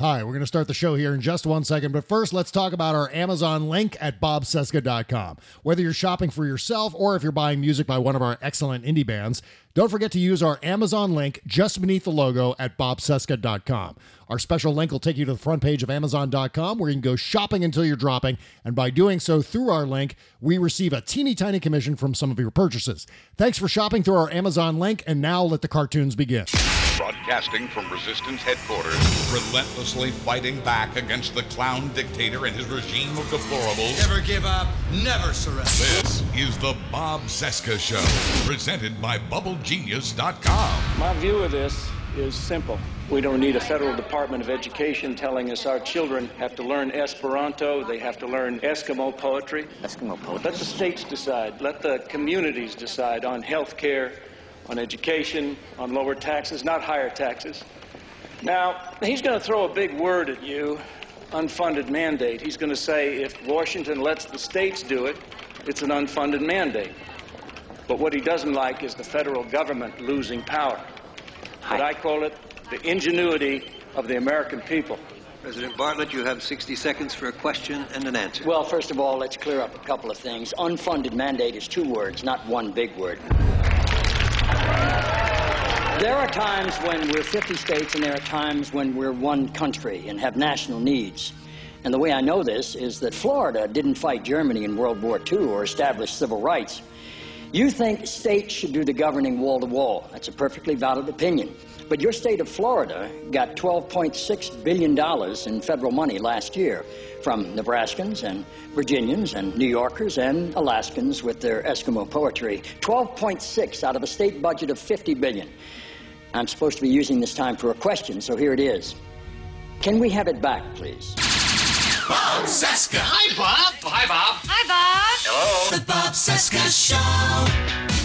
Hi, we're going to start the show here in just one second, but first let's talk about our Amazon link at bobcesca.com. Whether you're shopping for yourself or if you're buying music by one of our excellent indie bands, don't forget to use our Amazon link just beneath the logo at bobcesca.com. Our special link will take you to the front page of Amazon.com where you can go shopping until you're dropping. And by doing so through our link, we receive a teeny tiny commission from some of your purchases. Thanks for shopping through our Amazon link. And now let the cartoons begin. Broadcasting from Resistance headquarters. relentlessly fighting back against the clown dictator and his regime of deplorables. Never give up, never surrender. This is the Bob Cesca Show, presented by BubbleGenius.com. My view of this is simple. We don't need a federal Department of Education telling us our children have to learn Esperanto, they have to learn Eskimo poetry. Eskimo poetry. Let the states decide, let the communities decide on health care, on education, on lower taxes, not higher taxes. Now, he's going to throw a big word at you unfunded mandate. He's going to say if Washington lets the states do it, it's an unfunded mandate. But what he doesn't like is the federal government losing power. But I call it the ingenuity of the American people. President Bartlett, you have 60 seconds for a question and an answer. Well, first of all, let's clear up a couple of things. Unfunded mandate is two words, not one big word. There are times when we're 50 states and there are times when we're one country and have national needs. And the way I know this is that Florida didn't fight Germany in World War II or establish civil rights. You think states should do the governing wall to wall. That's a perfectly valid opinion. But your state of Florida got $12.6 billion in federal money last year from Nebraskans and Virginians and New Yorkers and Alaskans with their Eskimo poetry. 12.6 out of a state budget of 50 billion. I'm supposed to be using this time for a question, so here it is. Can we have it back, please? Bob Cesca. Hi, Bob. Hi, Bob. Hi, Bob. Hello. The Bob Cesca Show.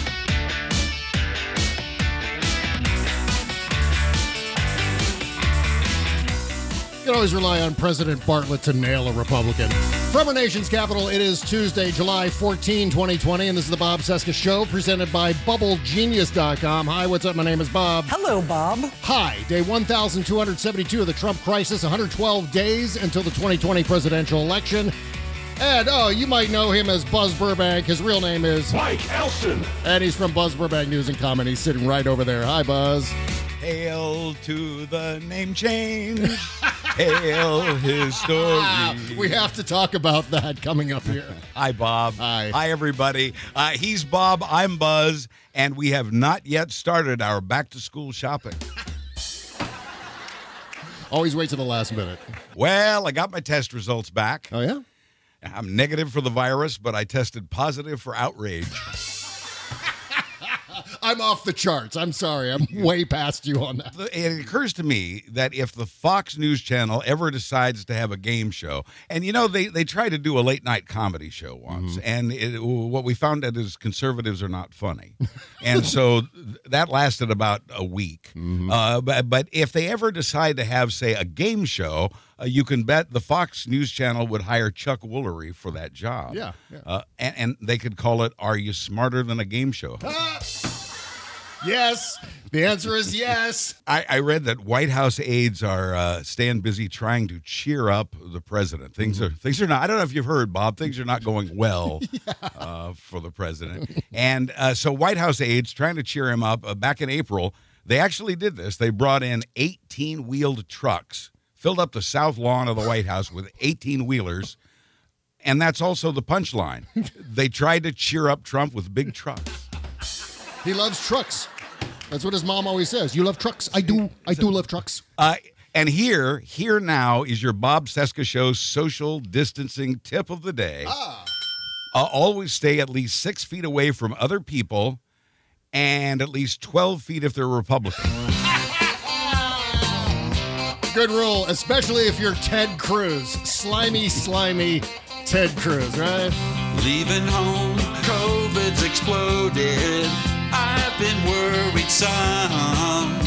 Can always rely on President Bartlett to nail a Republican. From our nation's capital, it is Tuesday, July 14, 2020, and this is the Bob Cesca Show presented by BubbleGenius.com. Hi, what's up? My name is Bob. Hello, Bob. Hi, day 1272 of the Trump crisis, 112 days until the 2020 presidential election. And oh, you might know him as Buzz Burbank. His real name is Mike Elston. and he's from Buzz Burbank News and Comment. He's sitting right over there. Hi, Buzz. Hail to the name change. Hail his story. We have to talk about that coming up here. Hi, Bob. Hi. Hi, everybody. Uh, he's Bob. I'm Buzz. And we have not yet started our back to school shopping. Always wait to the last minute. Well, I got my test results back. Oh, yeah? I'm negative for the virus, but I tested positive for outrage. I'm off the charts. I'm sorry. I'm way past you on that. it occurs to me that if the Fox News Channel ever decides to have a game show, and you know they they tried to do a late night comedy show once, and it, what we found out is conservatives are not funny, and so that lasted about a week. Uh, but but if they ever decide to have say a game show. Uh, you can bet the Fox News Channel would hire Chuck Woolery for that job. Yeah, yeah. Uh, and, and they could call it "Are You Smarter Than a Game Show?" Yes. The answer is yes. I, I read that White House aides are uh, staying busy trying to cheer up the president. Things are things are not. I don't know if you've heard, Bob. Things are not going well uh, for the president. And uh, so White House aides trying to cheer him up. Uh, back in April, they actually did this. They brought in 18 wheeled trucks, filled up the south lawn of the White House with 18 wheelers. and that's also the punchline. they tried to cheer up Trump with big trucks. He loves trucks. That's what his mom always says. You love trucks. I do. I do love trucks. Uh, and here, here now is your Bob Cesca Show social distancing tip of the day. Ah. Uh, always stay at least six feet away from other people and at least 12 feet if they're Republican. Good rule, especially if you're Ted Cruz. Slimy, slimy Ted Cruz, right? Leaving home, COVID's exploded. I've been worried some.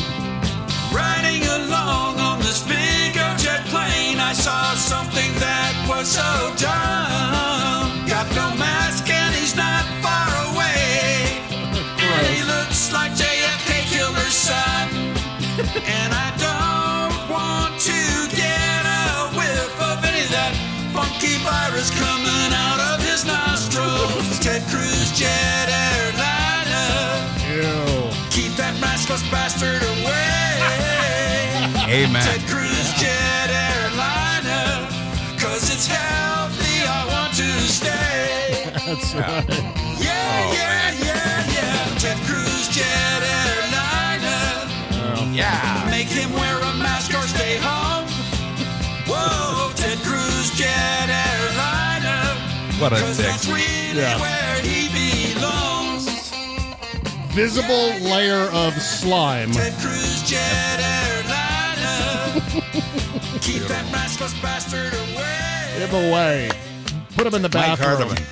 Riding along on this big jet plane, I saw something that was so dumb. Got no mask and he's not far away. And he looks like JFK killed her son. and I don't want to get a whiff of any of that funky virus coming out of his nostrils. Ted Cruz jet that bastard away. Amen. Ted Cruz jet airliner. Cause it's healthy, I want to stay. That's right. Yeah, oh, yeah, yeah, yeah. Ted Cruz jet airliner. Oh, yeah. Make him wear a mask or stay home. Whoa, Ted Cruz jet airliner. What a dick. that's really Yeah. Where he belongs. Visible layer of slime. Ted Cruz jet airliner. Keep that maskless bastard away. Give away. Put him in the Mike bathroom. Hardiman.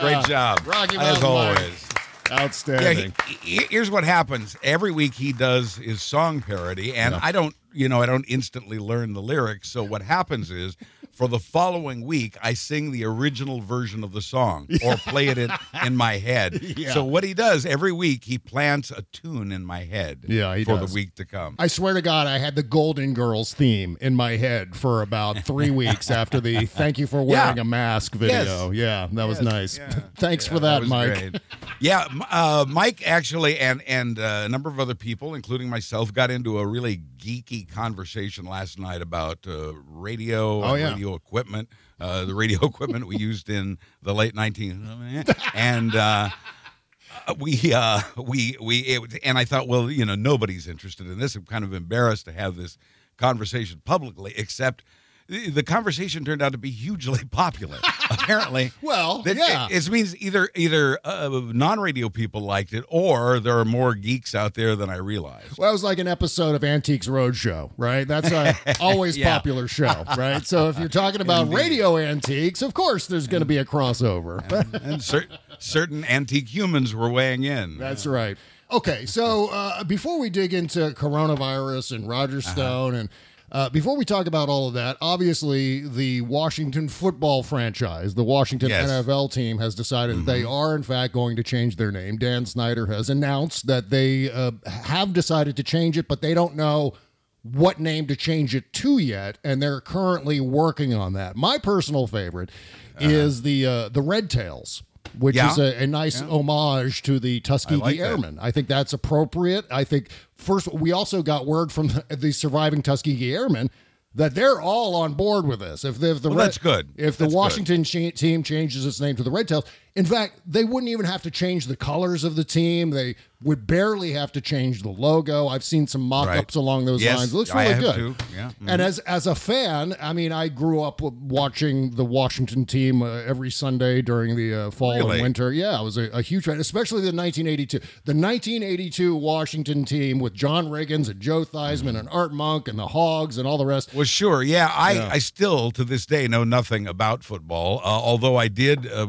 Great job. Rocky As Mountain Mike. always. Yeah, Outstanding. he, he- here's what happens. Every week he does his song parody, and I don't, you know, I don't instantly learn the lyrics. So what happens is, for the following week, I sing the original version of the song or play it in, in my head. Yeah. So what he does every week, he plants a tune in my head. Yeah, he for does. the week to come. I swear to God, I had the Golden Girls theme in my head for about three weeks after the "Thank you for wearing Yeah. a mask" video. Yeah, that was Yes, nice. Thanks for that, was Mike. great. Yeah, uh, Mike actually, and and uh, a number of other people, including myself, got into a really geeky conversation last night about uh, radio, Oh, yeah. radio equipment, uh, the radio equipment we used in the late 19 and. Uh, uh, we uh we we it, and I thought well you know nobody's interested in this I'm kind of embarrassed to have this conversation publicly except the conversation turned out to be hugely popular apparently Well, that yeah. it, it means either either uh, non-radio people liked it or there are more geeks out there than I realized. Well, it was like an episode of Antiques Roadshow, right? That's a always Yeah. popular show, right? So if you're talking about Indeed. radio antiques, of course there's going to be a crossover. and cer- certain antique humans were weighing in. That's right. Okay, so uh, before we dig into coronavirus and Roger Uh-huh. Stone, and uh, before we talk about all of that, obviously the Washington football franchise, the Washington Yes. Mm-hmm. NFL team, has decided that they are in fact going to change their name. Dan Snyder has announced that they uh, have decided to change it, but they don't know what name to change it to yet, and they're currently working on that. My personal favorite is the uh, the Red Tails. Which Yeah. is a, a nice homage to the Tuskegee like that. Airmen. I think that's appropriate. I think first we also got word from the, the surviving Tuskegee Airmen that they're all on board with this. If if the Well, Red- that's good. If the That's. Washington cha- team changes its name to the Red Tails, in fact, they wouldn't even have to change the colors of the team. They would barely have to change the logo. I've seen some mock-ups Right. along those Yes, lines. It looks really good. too. Yeah. Mm-hmm. And as as a fan, I mean, I grew up watching the Washington team uh, every Sunday during the uh, fall Really? and winter. Yeah, I was a, a huge fan, especially the 1982, the 1982 Washington team with John Riggins and Joe Theismann Mm-hmm. and Art Monk and the Hogs and all the rest. Well, sure. Yeah, I, Yeah. I still to this day know nothing about football. Uh, although I did uh,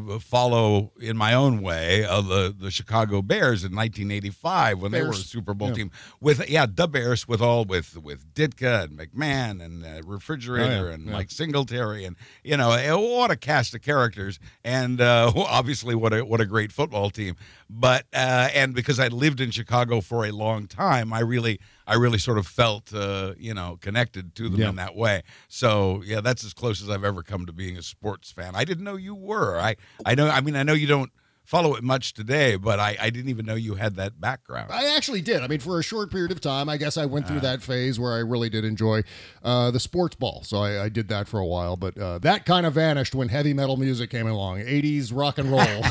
in my own way uh, the the Chicago Bears in 1985 when they were a Super Bowl Yeah. team with yeah the Bears with all with with Ditka and McMahon and uh, Refrigerator Oh, yeah. and Yeah. Mike Singletary and you know what a cast of characters and uh, obviously what a what a great football team. But uh, and because I lived in Chicago for a long time, I really I really sort of felt uh, you know connected to them Yeah. in that way. So yeah, that's as close as I've ever come to being a sports fan. I didn't know you were. I I know. I mean, I know you don't follow it much today, but I, I didn't even know you had that background. I actually did. I mean, for a short period of time, I guess I went through that phase where I really did enjoy uh, the sports ball. So I, I did that for a while, but uh, that kind of vanished when heavy metal music came along, 80s rock and roll.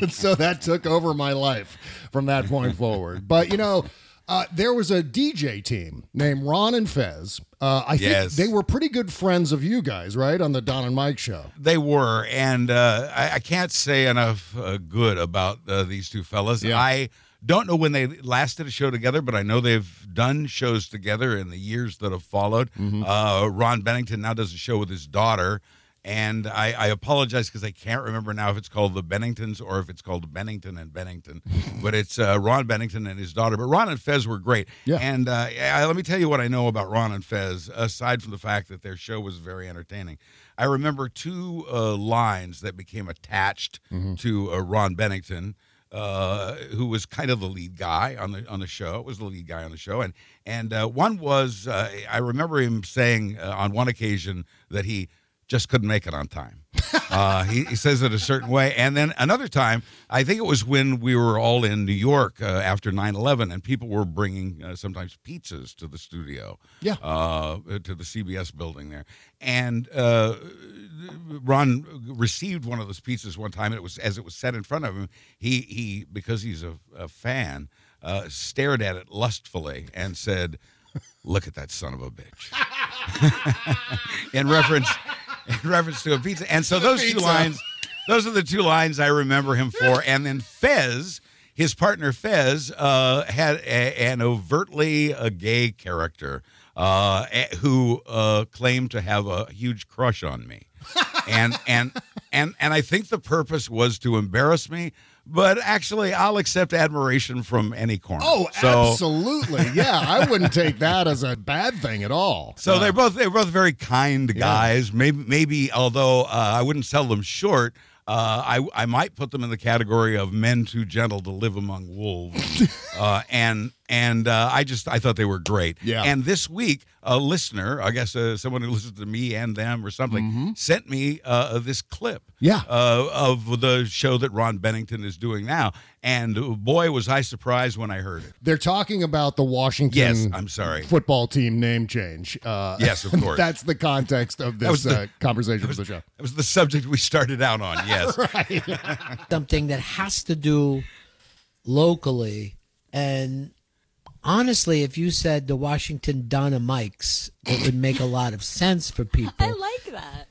and so that took over my life from that point forward. But, you know, uh, there was a DJ team named Ron and Fez. Uh, I Yes. think they were pretty good friends of you guys, right? On the Don and Mike show. They were, and uh, I, I can't say enough uh, good about uh, these two fellas. Yeah. I don't know when they last did a show together, but I know they've done shows together in the years that have followed. Mm-hmm. Uh, Ron Bennington now does a show with his daughter. And I, I apologize because I can't remember now if it's called the Benningtons or if it's called Bennington and Bennington, but it's uh, Ron Bennington and his daughter. But Ron and Fez were great. Yeah. And uh, I- let me tell you what I know about Ron and Fez, aside from the fact that their show was very entertaining. I remember two uh, lines that became attached to uh, Ron Bennington, uh, who was kind of the lead guy on the on the show. It was the lead guy on the show, and and uh, one was uh, I remember him saying uh, on one occasion that he just couldn't make it on time. Uh, he, he says it a certain way. And then another time, I think it was when we were all in New York uh, after 9 11, and people were bringing uh, sometimes pizzas to the studio, Yeah. uh, to the CBS building there. And uh, Ron received one of those pizzas one time, and it was as it was set in front of him. He, he because he's a, a fan, uh, stared at it lustfully and said, Look at that son of a bitch. in reference in reference to a pizza. And so those two lines, those are the two lines I remember him for. And then Fez, his partner Fez, uh, had a, an overtly a gay character uh, who uh, claimed to have a huge crush on me. and and and and I think the purpose was to embarrass me, but actually I'll accept admiration from any corner. Oh, So- absolutely. Yeah, I wouldn't take that as a bad thing at all. So they're both they're both very kind guys. Maybe maybe although uh, I wouldn't sell them short, uh, I I might put them in the category of men too gentle to live among wolves. uh, and and uh, I just I thought they were great. Yeah. And this week, a listener, I guess uh, someone who listens to me and them or something, sent me uh, this clip. Mm-hmm. Yeah. Uh, of the show that Ron Bennington is doing now, and uh, boy was I surprised when I heard it. They're talking about the Washington Yes, I'm sorry. football team name change. Uh, Yes, of course. that's the context of this the- uh, conversation for the show. That was the subject we started out on. Yes. something that has to do locally. And honestly, if you said the Washington Donna Mikes, it would make a lot of sense for people. I like that.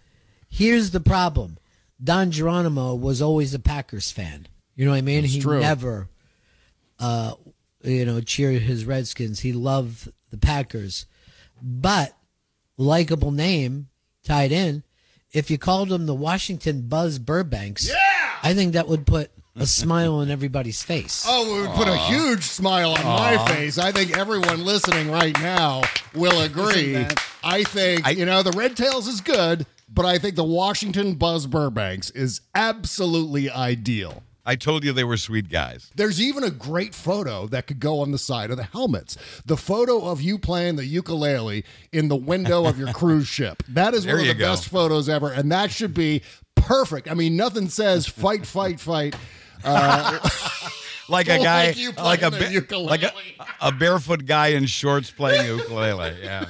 Here's the problem Don Geronimo was always a Packers fan. You know what I mean? It's he true. never, uh, you know, cheered his Redskins. He loved the Packers. But, likable name tied in, if you called him the Washington Buzz Burbanks, yeah! I think that would put a smile on everybody's face. Oh, it would put a huge smile on my face. I think everyone listening right now will agree. I think, you know, the Red Tails is good, but I think the Washington Buzz Burbanks is absolutely ideal. I told you they were sweet guys. There's even a great photo that could go on the side of the helmets. The photo of you playing the ukulele in the window of your cruise ship. That is There one of you the go. best photos ever, and that should be perfect. I mean, nothing says fight, fight, fight. Uh, Like a guy, you like a, ba- ukulele. like a, a barefoot guy in shorts playing ukulele. Yeah.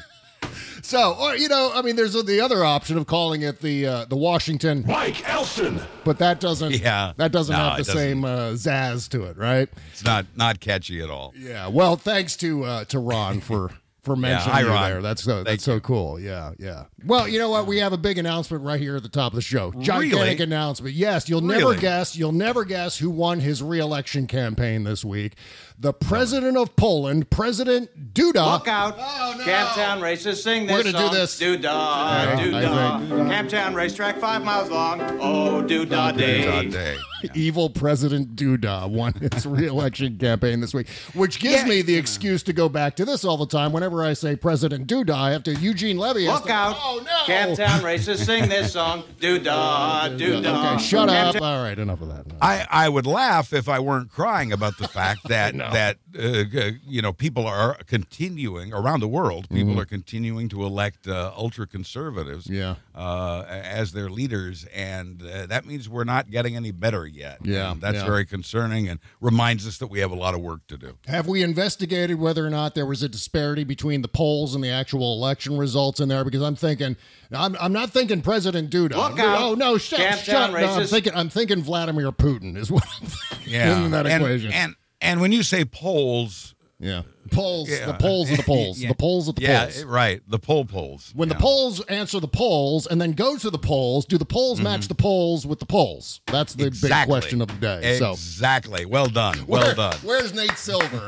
so, or you know, I mean, there's the other option of calling it the uh, the Washington Mike Elston. but that doesn't Yeah. that doesn't No, have the doesn't. same uh, zazz to it, right? It's not not catchy at all. Yeah. Well, thanks to uh, to Ron for for mentioning hi, you there. That's so Thank that's so cool. Yeah, yeah. Well, you know what? We have a big announcement right here at the top of the show. Gigantic Really? announcement. Yes, you'll never guess. You'll never guess who won his reelection campaign this week. The president of Poland, President Duda. Look out. Oh, no. Camptown races, sing this We're gonna do this. Doo-dah, Okay, doo-dah. I Camptown racetrack, five miles long. Oh, doo-dah oh, day. God day. Evil President Duda won his reelection campaign this week, which gives Yeah. me the excuse to go back to this all the time whenever whenever I say President Doodah, I have to Eugene Levy. has Look to- out. Oh no! Camptown racists sing this song. Do da, do da. Okay, shut up. All right, enough of that. I, I would laugh if I weren't crying about the fact that know. that uh, you know people are continuing around the world. People Mhm. are continuing to elect uh, ultra conservatives, Yeah. uh, as their leaders, and uh, that means we're not getting any better yet. Yeah, And that's yeah. very concerning and reminds us that we have a lot of work to do. Have we investigated whether or not there was a disparity between the polls and the actual election results in there? Because I'm thinking, I'm, I'm not thinking President Duda. Look out. Oh no, shut, Camptown shut. No, I'm thinking, I'm thinking Vladimir Putin is what I'm thinking Yeah, in that and, equation. and and when you say polls, yeah, polls, Yeah. the polls of the polls, Yeah. the polls of the polls, yeah, polls. right, the poll polls. When the polls answer the polls and then go to the polls, do the polls match the polls with the polls? That's the big Mm-hmm. Question of the day. So Exactly. Well done. Well Where- done. Where's Nate Silver?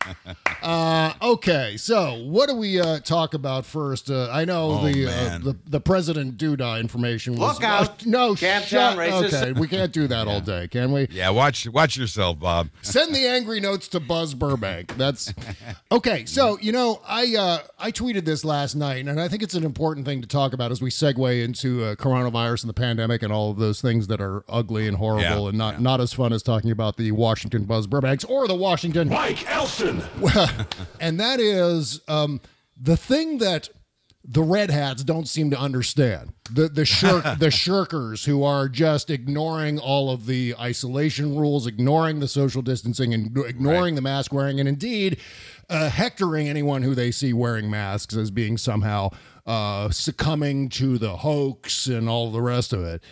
uh, okay, so what do we uh, talk about first? Uh, I know Oh, the, uh, the the President Duda information was. Look out. Uh, no, Camptown shut. racist. Okay, we can't do that all day, can we? Yeah, watch watch yourself, Bob. Send the angry notes to Buzz Burbank. That's okay. So you know, I uh, I tweeted this last night, and I think it's an important thing to talk about as we segue into uh, coronavirus and the pandemic and all of those things that are ugly and horrible Yeah, and not not as fun as talking about the Washington Buzz Burbanks or the Washington Mike Elston. well, and that is um, the thing that the red hats don't seem to understand. The the shirk the shirkers who are just ignoring all of the isolation rules, ignoring the social distancing, and ignoring the mask wearing, and indeed uh, hectoring anyone who they see wearing masks as being somehow uh, succumbing to the hoax and all the rest of it.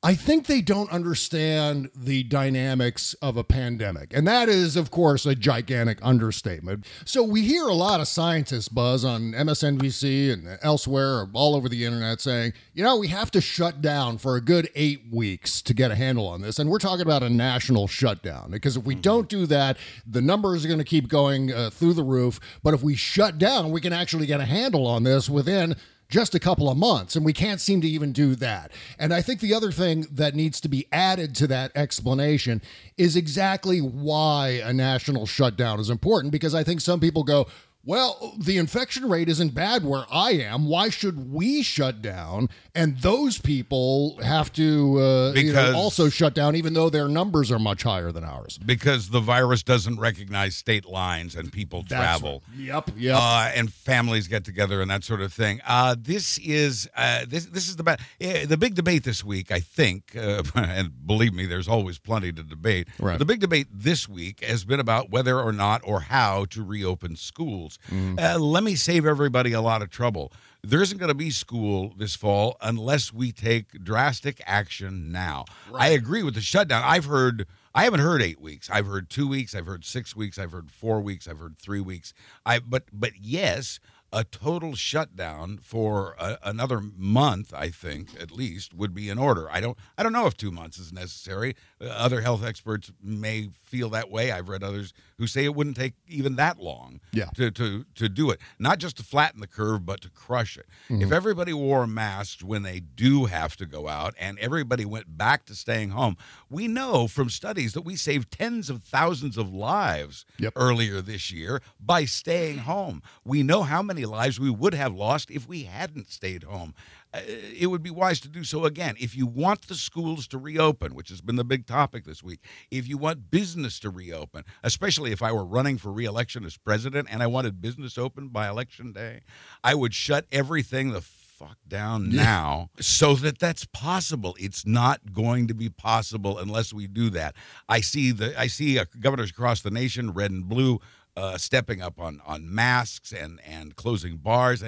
I think they don't understand the dynamics of a pandemic. And that is, of course, a gigantic understatement. So we hear a lot of scientists buzz on MSNBC and elsewhere, all over the internet, saying, you know, we have to shut down for a good eight weeks to get a handle on this. And we're talking about a national shutdown because if we don't do that, the numbers are going to keep going uh, through the roof. But if we shut down, we can actually get a handle on this within just a couple of months, and we can't seem to even do that. And I think the other thing that needs to be added to that explanation is exactly why a national shutdown is important, because I think some people go, well, the infection rate isn't bad where I am. Why should we shut down? And those people have to uh, you know, also shut down, even though their numbers are much higher than ours. Because the virus doesn't recognize state lines and people That's travel. right. Yep, yep. Uh, and families get together and that sort of thing. Uh, this is uh, this this is the ba- eh, the big debate this week. I think, uh, and believe me, there's always plenty to debate. Right. The big debate this week has been about whether or not or how to reopen schools. Mm. Uh, let me save everybody a lot of trouble. There isn't going to be school this fall unless we take drastic action now. I agree with the shutdown. I've heard. I haven't heard eight weeks. I've heard two weeks. I've heard six weeks. I've heard four weeks. I've heard three weeks. I but but yes, a total shutdown for a, another month. I think at least would be in order. I don't. I don't know if two months is necessary. Other health experts may feel that way. I've read others who say it wouldn't take even that long Yeah. to, to, to do it. Not just to flatten the curve, but to crush it. Mm-hmm. If everybody wore masks when they do have to go out and everybody went back to staying home, we know from studies that we saved tens of thousands of lives Yep. earlier this year by staying home. We know how many lives we would have lost if we hadn't stayed home. Uh, it would be wise to do so again. If you want the schools to reopen, which has been the big topic this week, if you want business to reopen, especially if I were running for reelection as president and I wanted business open by election day, I would shut everything the fuck down now so that that's possible. It's not going to be possible unless we do that. I see the I see uh, governors across the nation, red and blue, uh, stepping up on on masks and and closing bars.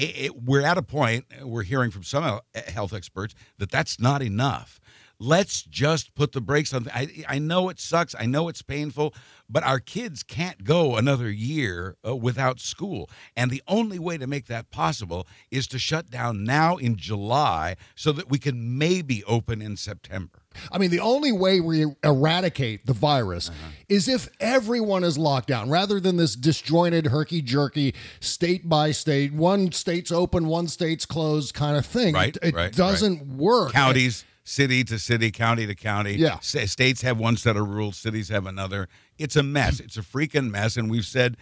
It, it, we're at a point. We're hearing from some health experts that that's not enough. Let's just put the brakes on. I, I know it sucks. I know it's painful, but our kids can't go another year uh, without school. And the only way to make that possible is to shut down now in July so that we can maybe open in September. I mean, the only way we eradicate the virus Uh-huh. is if everyone is locked down rather than this disjointed, herky jerky, state by state, one state's open, one state's closed kind of thing. Right, It, it right, doesn't work. Counties, city to city, county to county. Yeah. States have one set of rules, cities have another. It's a mess. It's a freaking mess. And we've said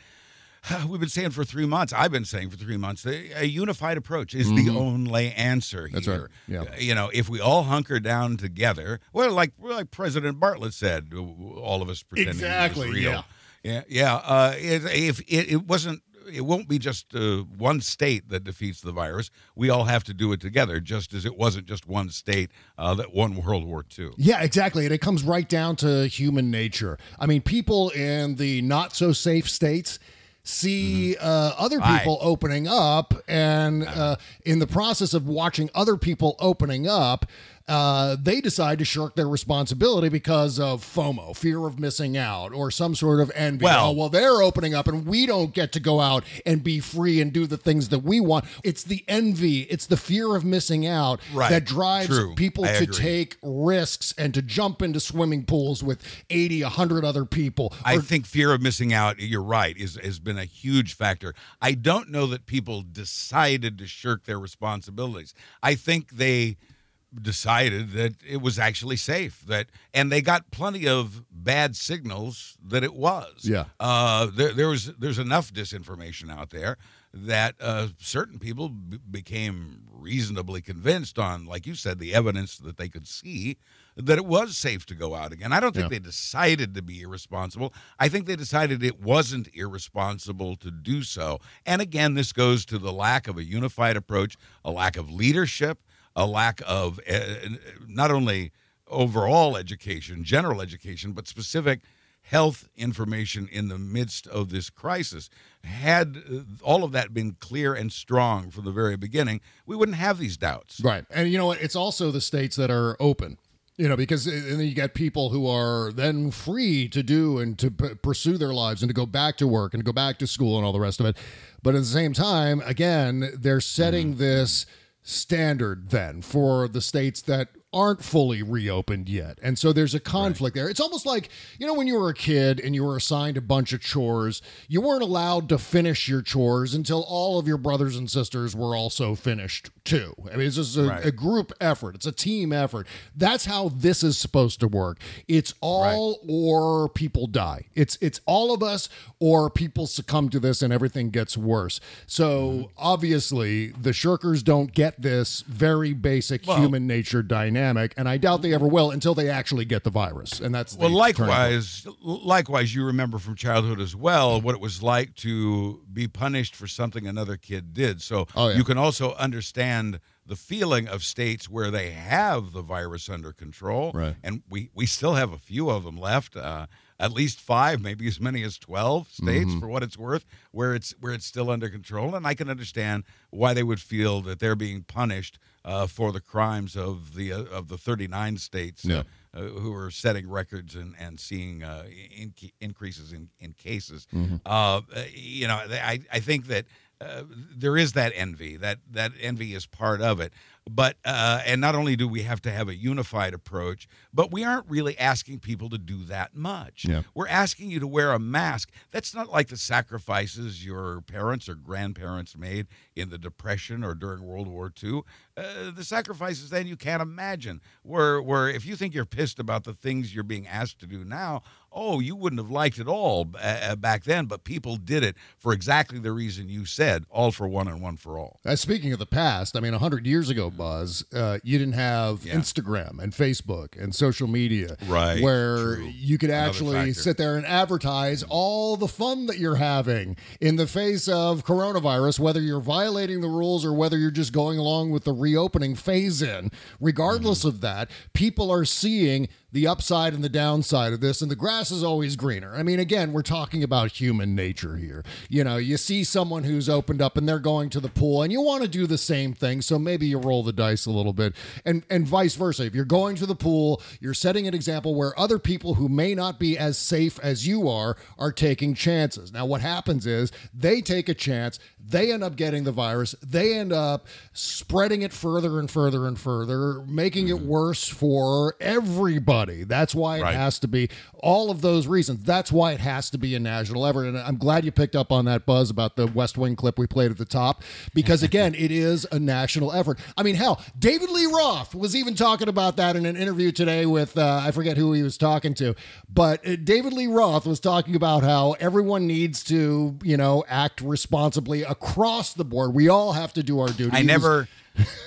we've been saying for three months. I've been saying for three months. A, a unified approach is the only answer here. That's right. Yeah. Uh, You know, if we all hunker down together, well, like like President Bartlett said, all of us pretending Exactly, real. yeah. yeah, yeah. Uh, it, if it, it wasn't. It won't be just uh, one state that defeats the virus. We all have to do it together, just as it wasn't just one state uh, that won World War II. Yeah, exactly. And it comes right down to human nature. I mean, people in the not so safe states see uh, other people opening up, and uh, in the process of watching other people opening up, uh, they decide to shirk their responsibility because of FOMO, fear of missing out, or some sort of envy. Well- oh, well, they're opening up, and we don't get to go out and be free and do the things that we want. It's the envy, it's the fear of missing out Right. that drives True. people I to agree. take risks and to jump into swimming pools with 80, 100 other people. I Or- think fear of missing out, you're right, is has been a huge factor. I don't know that people decided to shirk their responsibilities. I think they decided that it was actually safe that and they got plenty of bad signals that it was Yeah. uh there, there was there's enough disinformation out there that uh certain people b- became reasonably convinced on like you said the evidence that they could see that it was safe to go out again i don't think Yeah. they decided to be irresponsible i think they decided it wasn't irresponsible to do so and again this goes to the lack of a unified approach a lack of leadership a lack of uh, not only overall education, general education, but specific health information in the midst of this crisis. Had uh, all of that been clear and strong from the very beginning, we wouldn't have these doubts. Right. And you know what? It's also the states that are open. You know, because and then you get people who are then free to do and to p- pursue their lives and to go back to work and to go back to school and all the rest of it. But at the same time, again, they're setting this standard then for the states that aren't fully reopened yet. And so there's a conflict there. It's almost like, you know, when you were a kid and you were assigned a bunch of chores, you weren't allowed to finish your chores until all of your brothers and sisters were also finished too. I mean, it's just a, Right. a group effort, it's a team effort. That's how this is supposed to work. It's all or people die. It's it's all of us or people succumb to this and everything gets worse. So mm-hmm. obviously the shirkers don't get this very basic Well- human nature dynamic, and I doubt they ever will until they actually get the virus. And that's Well, likewise, likewise, you remember from childhood as well what it was like to be punished for something another kid did. So Oh, yeah. you can also understand the feeling of states where they have the virus under control, Right. and we we still have a few of them left. Uh, at least five, maybe as many as twelve states, Mm-hmm. for what it's worth, where it's where it's still under control, and I can understand why they would feel that they're being punished uh, for the crimes of the uh, of the thirty nine states Yeah. uh, who are setting records and, and seeing uh, in, increases in, in cases. Mm-hmm. Uh, you know, I, I think that uh, there is that envy. That that envy is part of it. But uh, and not only do we have to have a unified approach, but we aren't really asking people to do that much. Yeah. We're asking you to wear a mask. That's not like the sacrifices your parents or grandparents made in the Depression or during World War II. Uh, the sacrifices then you can't imagine. Where, where if you think you're pissed about the things you're being asked to do now, oh, you wouldn't have liked it all uh, back then, but people did it for exactly the reason you said all for one and one for all. Uh, speaking of the past, I mean, 100 years ago, Buzz, uh, you didn't have Yeah. Instagram and Facebook and social media. Right, Where true. you could actually sit there and advertise all the fun that you're having in the face of coronavirus, whether you're violating the rules or whether you're just going along with the reopening phase in. Regardless Mm-hmm. of that, people are seeing the upside and the downside of this, and the grass is always greener. I mean, again, we're talking about human nature here. You know, you see someone who's opened up and they're going to the pool, and you want to do the same thing, so maybe you roll the dice a little bit, and and vice versa. If you're going to the pool, you're setting an example where other people who may not be as safe as you are are taking chances. Now, what happens is they take a chance, they end up getting the virus, they end up spreading it further and further and further, making it mm-hmm. worse for everybody everybody. That's why it Right. has to be all of those reasons. That's why it has to be a national effort. And I'm glad you picked up on that buzz about the West Wing clip we played at the top because again, it is a national effort. I mean, hell, David Lee Roth was even talking about that in an interview today with uh, I forget who he was talking to, but uh, David Lee Roth was talking about how everyone needs to, you know, act responsibly across the board. We all have to do our duty. I never,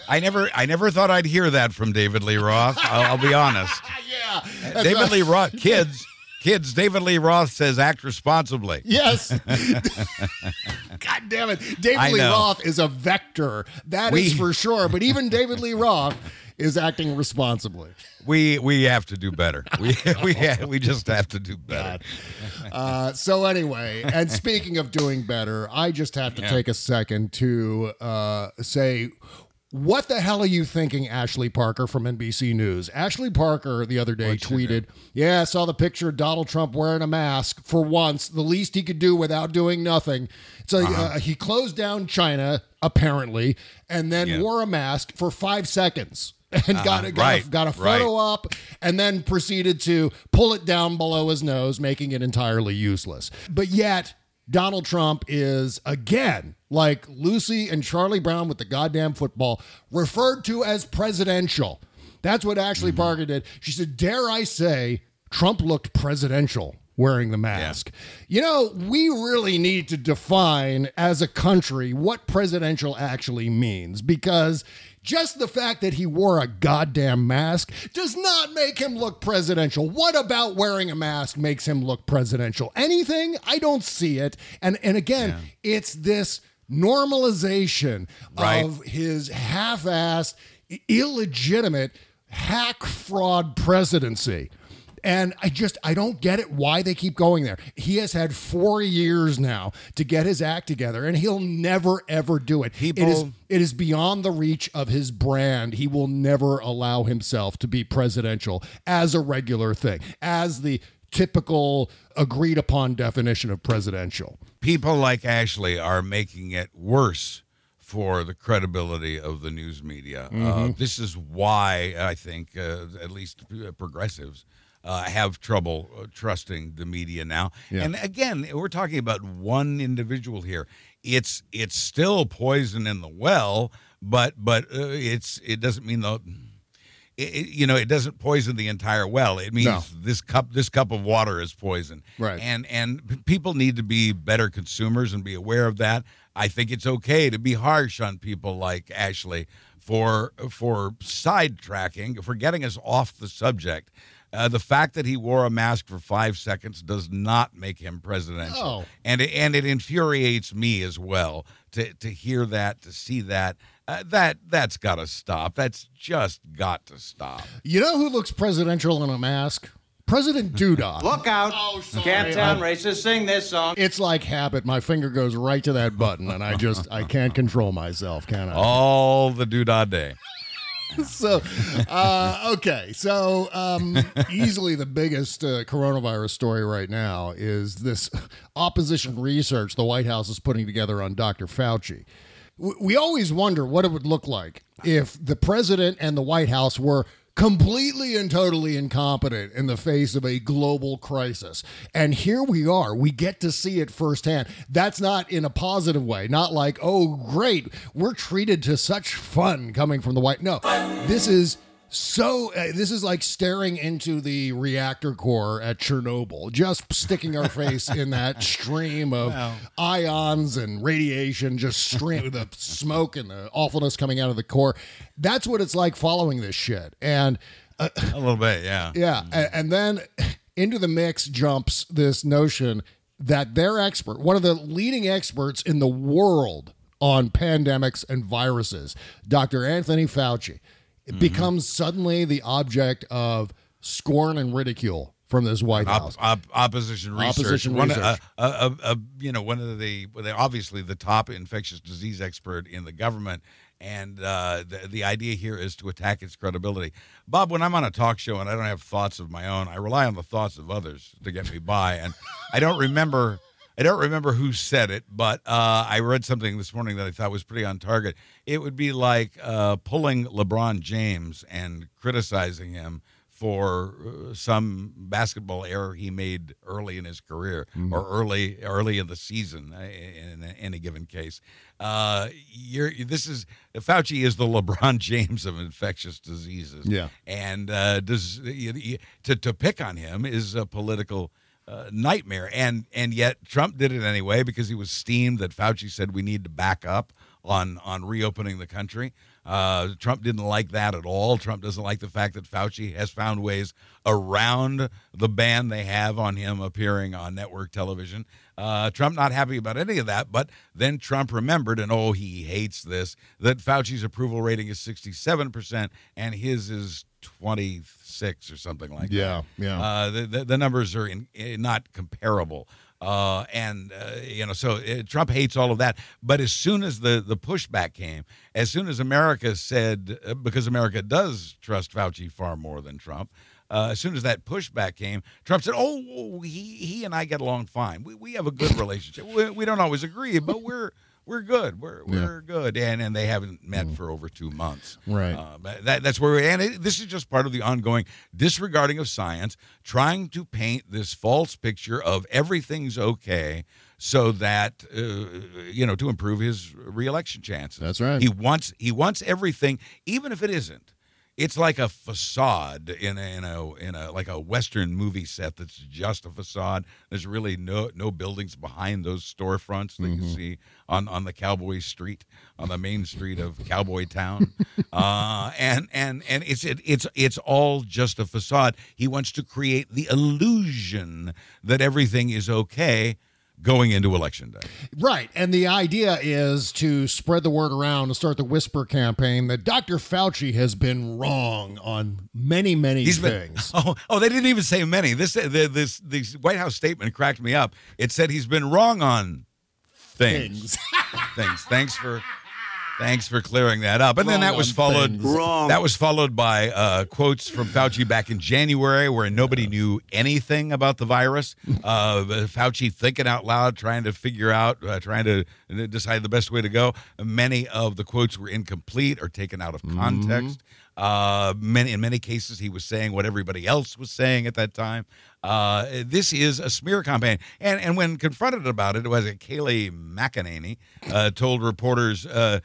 I never, I never thought I'd hear that from David Lee Roth. I'll, I'll be honest. yeah, David right. Lee Roth, kids, kids. David Lee Roth says act responsibly. Yes. God damn it. David I Lee know. Roth is a vector. That is We- for sure. But even David Lee Roth is acting responsibly. We we have to do better. We we we just have to do better. Uh, so anyway, and speaking of doing better, I just have to Yeah. take a second to uh, say. What the hell are you thinking, Ashley Parker from NBC News? Ashley Parker the other day tweeted, Yeah, I saw the picture of Donald Trump wearing a mask for once, the least he could do without doing nothing. So uh, he closed down China, apparently, and then Yeah. wore a mask for five seconds and got, a, got, a, got a photo up and then proceeded to pull it down below his nose, making it entirely useless. But yet, Donald Trump is again like Lucy and Charlie Brown with the goddamn football, referred to as presidential. That's what Ashley mm-hmm. Parker did. She said, Dare I say, Trump looked presidential wearing the mask. You know, we really need to define as a country what presidential actually means because just the fact that he wore a goddamn mask does not make him look presidential. What about wearing a mask makes him look presidential? Anything? I don't see it. And and again, it's this normalization Right. of his half-assed, illegitimate hack fraud presidency. And I just I don't get it why they keep going there. He has had four years now to get his act together, and he'll never ever do it. it is People- it is beyond the reach of his brand. He will never allow himself to be presidential as a regular thing, as the typical agreed upon definition of presidential. People like Ashley are making it worse for the credibility of the news media. Uh, Mhm. this is why I think, uh, at least uh, progressives, uh, have trouble uh, trusting the media now. Yeah. And again, we're talking about one individual here. It's it's still poison in the well, but but uh, it's it doesn't mean the. It, it- you know, it doesn't poison the entire well. It means No. this cup, this cup of water is poison. Right. And and p- people need to be better consumers and be aware of that. I think it's okay to be harsh on people like Ashley for for sidetracking, for getting us off the subject. Uh, the fact that he wore a mask for five seconds does not make him presidential, No. and it, and it infuriates me as well to to hear that, to see that. Uh, that that's got to stop. That's just got to stop. You know who looks presidential in a mask? President Duda. Look out. Can't tell racists sing this song. It's like habit. My finger goes right to that button, and I just I can't control myself, can I? All the Duda day. so uh, okay so um, easily the biggest uh, coronavirus story right now is this opposition research the white house is putting together on dr fauci W- we always wonder what it would look like if the president and the white house were completely and totally incompetent in the face of a global crisis. And here we are. We get to see it firsthand. That's not in a positive way, not like, oh, great, we're treated to such fun coming from the white. No, this is so uh, this is like staring into the reactor core at Chernobyl, just sticking our face in that stream of ions and radiation, just stream the smoke and the awfulness coming out of the core. That's what it's like following this shit. And uh, A little bit, yeah. yeah, a- and then into the mix jumps this notion that their expert, one of the leading experts in the world on pandemics and viruses, Dr. Anthony Fauci, becomes suddenly the object of scorn and ridicule from this White House. Op, op, opposition research. Opposition one, research. Uh, uh, uh, you know, one of the well, obviously the top infectious disease expert in the government, and uh, the the idea here is to attack its credibility. Bob, when I'm on a talk show and I don't have thoughts of my own, I rely on the thoughts of others to get me by, and I don't remember. I don't remember who said it, but uh, I read something this morning that I thought was pretty on target. It would be like uh, pulling LeBron James and criticizing him for uh, some basketball error he made early in his career Mm-hmm. or early early in the season uh, in, any given case. Uh, you're this is Fauci is the LeBron James of infectious diseases. Yeah. and uh, does to to pick on him is a political. Uh, nightmare, and and yet Trump did it anyway because he was steamed that Fauci said we need to back up on on reopening the country. Uh, Trump didn't like that at all. Trump doesn't like the fact that Fauci has found ways around the ban they have on him appearing on network television. Uh, Trump not happy about any of that, but then Trump remembered, and oh, he hates this, that Fauci's approval rating is 67% and his is 26 or something like Yeah, that. yeah. Uh, the, the, the numbers are in, eh, not comparable. Uh, and uh, you know, so uh, Trump hates all of that. But as soon as the the pushback came, as soon as America said, uh, because America does trust Fauci far more than Trump, uh, as soon as that pushback came, Trump said, "Oh, he he and I get along fine. We we have a good relationship. we, we don't always agree, but we're." We're good. We're we're good, and and they haven't met for over two months. Right. Uh, that, that's where we're, and it, this is just part of the ongoing disregarding of science, trying to paint this false picture of everything's okay, so that uh, you know to improve his reelection chances. That's right. He wants he wants everything, even if it isn't. It's like a facade in a, in a in a like a western movie set that's just a facade. There's really no no buildings behind those storefronts that you see on on the Cowboy Street on the main street of Cowboy Town, uh, and and and it's it, it's it's all just a facade. He wants to create the illusion that everything is okay going into election day. Right. And the idea is to spread the word around and start the whisper campaign that Dr. Fauci has been wrong on many, many He's been- things. oh, oh, they didn't even say many. This uh, the, this this White House statement cracked me up. It said he's been wrong on things. Things. Thanks for thanks for clearing that up. And then that was followed. That was followed by uh, quotes from Fauci back in January, where nobody knew anything about the virus. Uh, Fauci thinking out loud, trying to figure out, uh, trying to decide the best way to go. Many of the quotes were incomplete or taken out of context. Uh, many in many cases, he was saying what everybody else was saying at that time. Uh, this is a smear campaign, and and when confronted about it, it was Kayleigh McEnany uh, told reporters uh,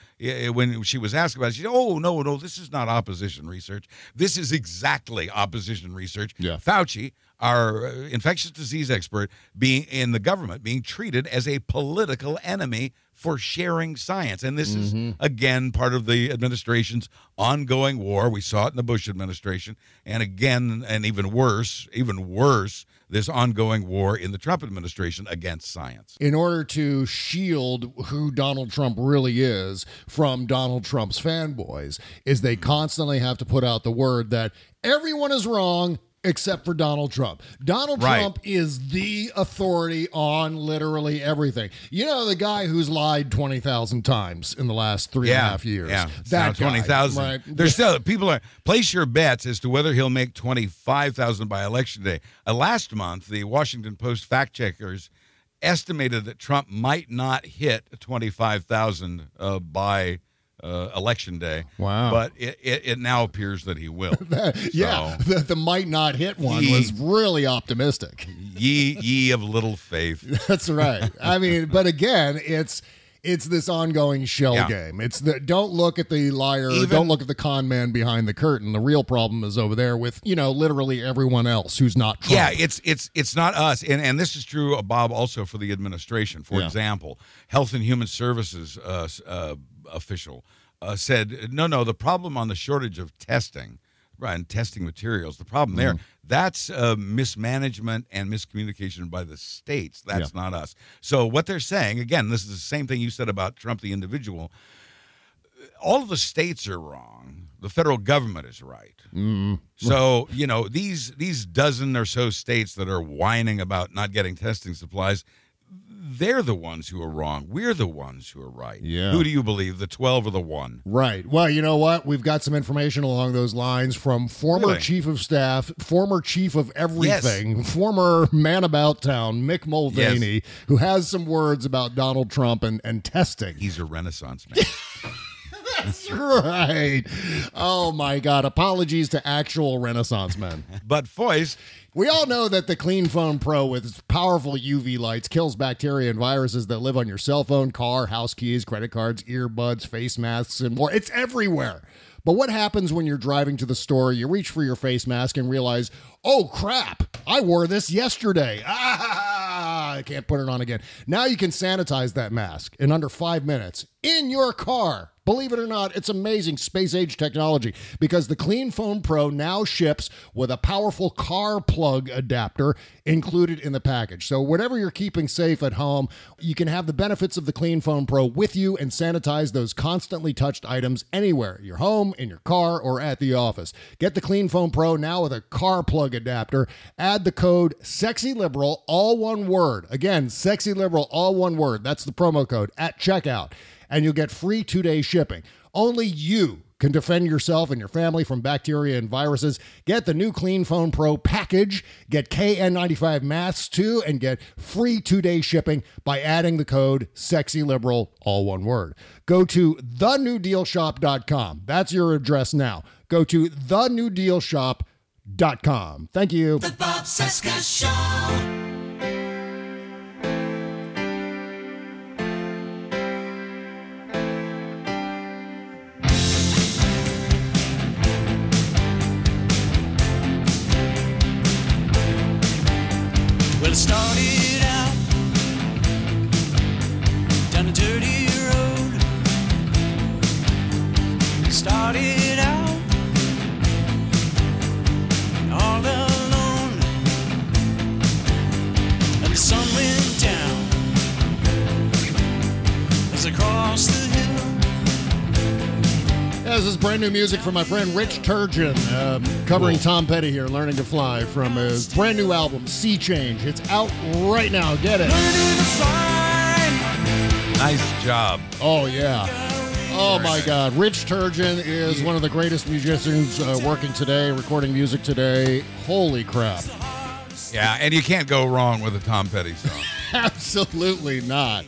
when she was asked about it, she said, "Oh no, no, this is not opposition research. This is exactly opposition research." Yeah. Fauci, our uh, infectious disease expert, being in the government, being treated as a political enemy for sharing science. And this is, mm-hmm. again, part of the administration's ongoing war. We saw it in the Bush administration. And again, and even worse, even worse, this ongoing war in the Trump administration against science. in order to shield who Donald Trump really is from Donald Trump's fanboys is they constantly have to put out the word that everyone is wrong except for Donald Trump. Donald Right. Trump is the authority on literally everything. You know the guy who's lied 20,000 times in the last three and a half years. Yeah, That twenty thousand. Right. There's still people are place your bets as to whether he'll make twenty five thousand by election day. Uh, last month, the Washington Post fact checkers estimated that Trump might not hit twenty five thousand uh, by. Uh, election day. Wow. But it, it, it now appears that he will. yeah, So, the, the might not hit one He- was really optimistic. ye ye of little faith. That's right. I mean, but again, it's it's this ongoing shell Yeah. game. It's the don't look at the liar, Even- don't look at the con man behind the curtain. The real problem is over there with you know literally everyone else who's not. Trump. Yeah, it's it's it's not us, and and this is true, uh, Bob, also for the administration. For Yeah. example, Health and Human Services uh, uh, official uh, said, no, no, the problem on the shortage of testing. Right, and testing materials. The problem there, Mm-hmm. that's uh, mismanagement and miscommunication by the states. That's not us. So, what they're saying, again, this is the same thing you said about Trump, the individual. All of the states are wrong. The federal government is right. So you know these these dozen or so states that are whining about not getting testing supplies, they're the ones who are wrong. We're the ones who are right. Yeah. Who do you believe, the twelve or the one? Right. Well, you know what? We've got some information along those lines from former Really? chief of staff, former chief of everything, former man about town, Mick Mulvaney, who has some words about Donald Trump and, and testing. He's a Renaissance man. That's right. Oh my God. Apologies to actual Renaissance men. But voice. We all know that the Clean Phone Pro with its powerful UV lights kills bacteria and viruses that live on your cell phone, car, house keys, credit cards, earbuds, face masks, and more. It's everywhere. But what happens when you're driving to the store, you reach for your face mask and realize, oh crap, I wore this yesterday. Ah, I can't put it on again. Now you can sanitize that mask in under five minutes in your car. Believe it or not, it's amazing space age technology because the Clean Phone Pro now ships with a powerful car plug adapter included in the package. So, whatever you're keeping safe at home, you can have the benefits of the Clean Phone Pro with you and sanitize those constantly touched items anywhere your home, in your car, or at the office. Get the Clean Phone Pro now with a car plug adapter. Add the code SEXYLIBERAL, all one word. Again, SEXYLIBERAL, all one word. That's the promo code at checkout and you'll get free two day shipping. Only you can defend yourself and your family from bacteria and viruses. Get the new Clean Phone Pro package, get KN95 masks too, and get free two day shipping by adding the code SEXYLIBERAL, all one word. Go to thenewdealshop.com. That's your address now. Go to thenewdealshop.com. Thank you. The Bob Cesca Show. Brand new music from my friend Rich Turgeon, um, covering Tom Petty here, Learning to Fly, from his brand new album, Sea Change. It's out right now. Get it. Nice job. Oh, yeah. Oh, my God. Rich Turgeon is one of the greatest musicians uh, working today, recording music today. Holy crap. Yeah, and you can't go wrong with a Tom Petty song. Absolutely not.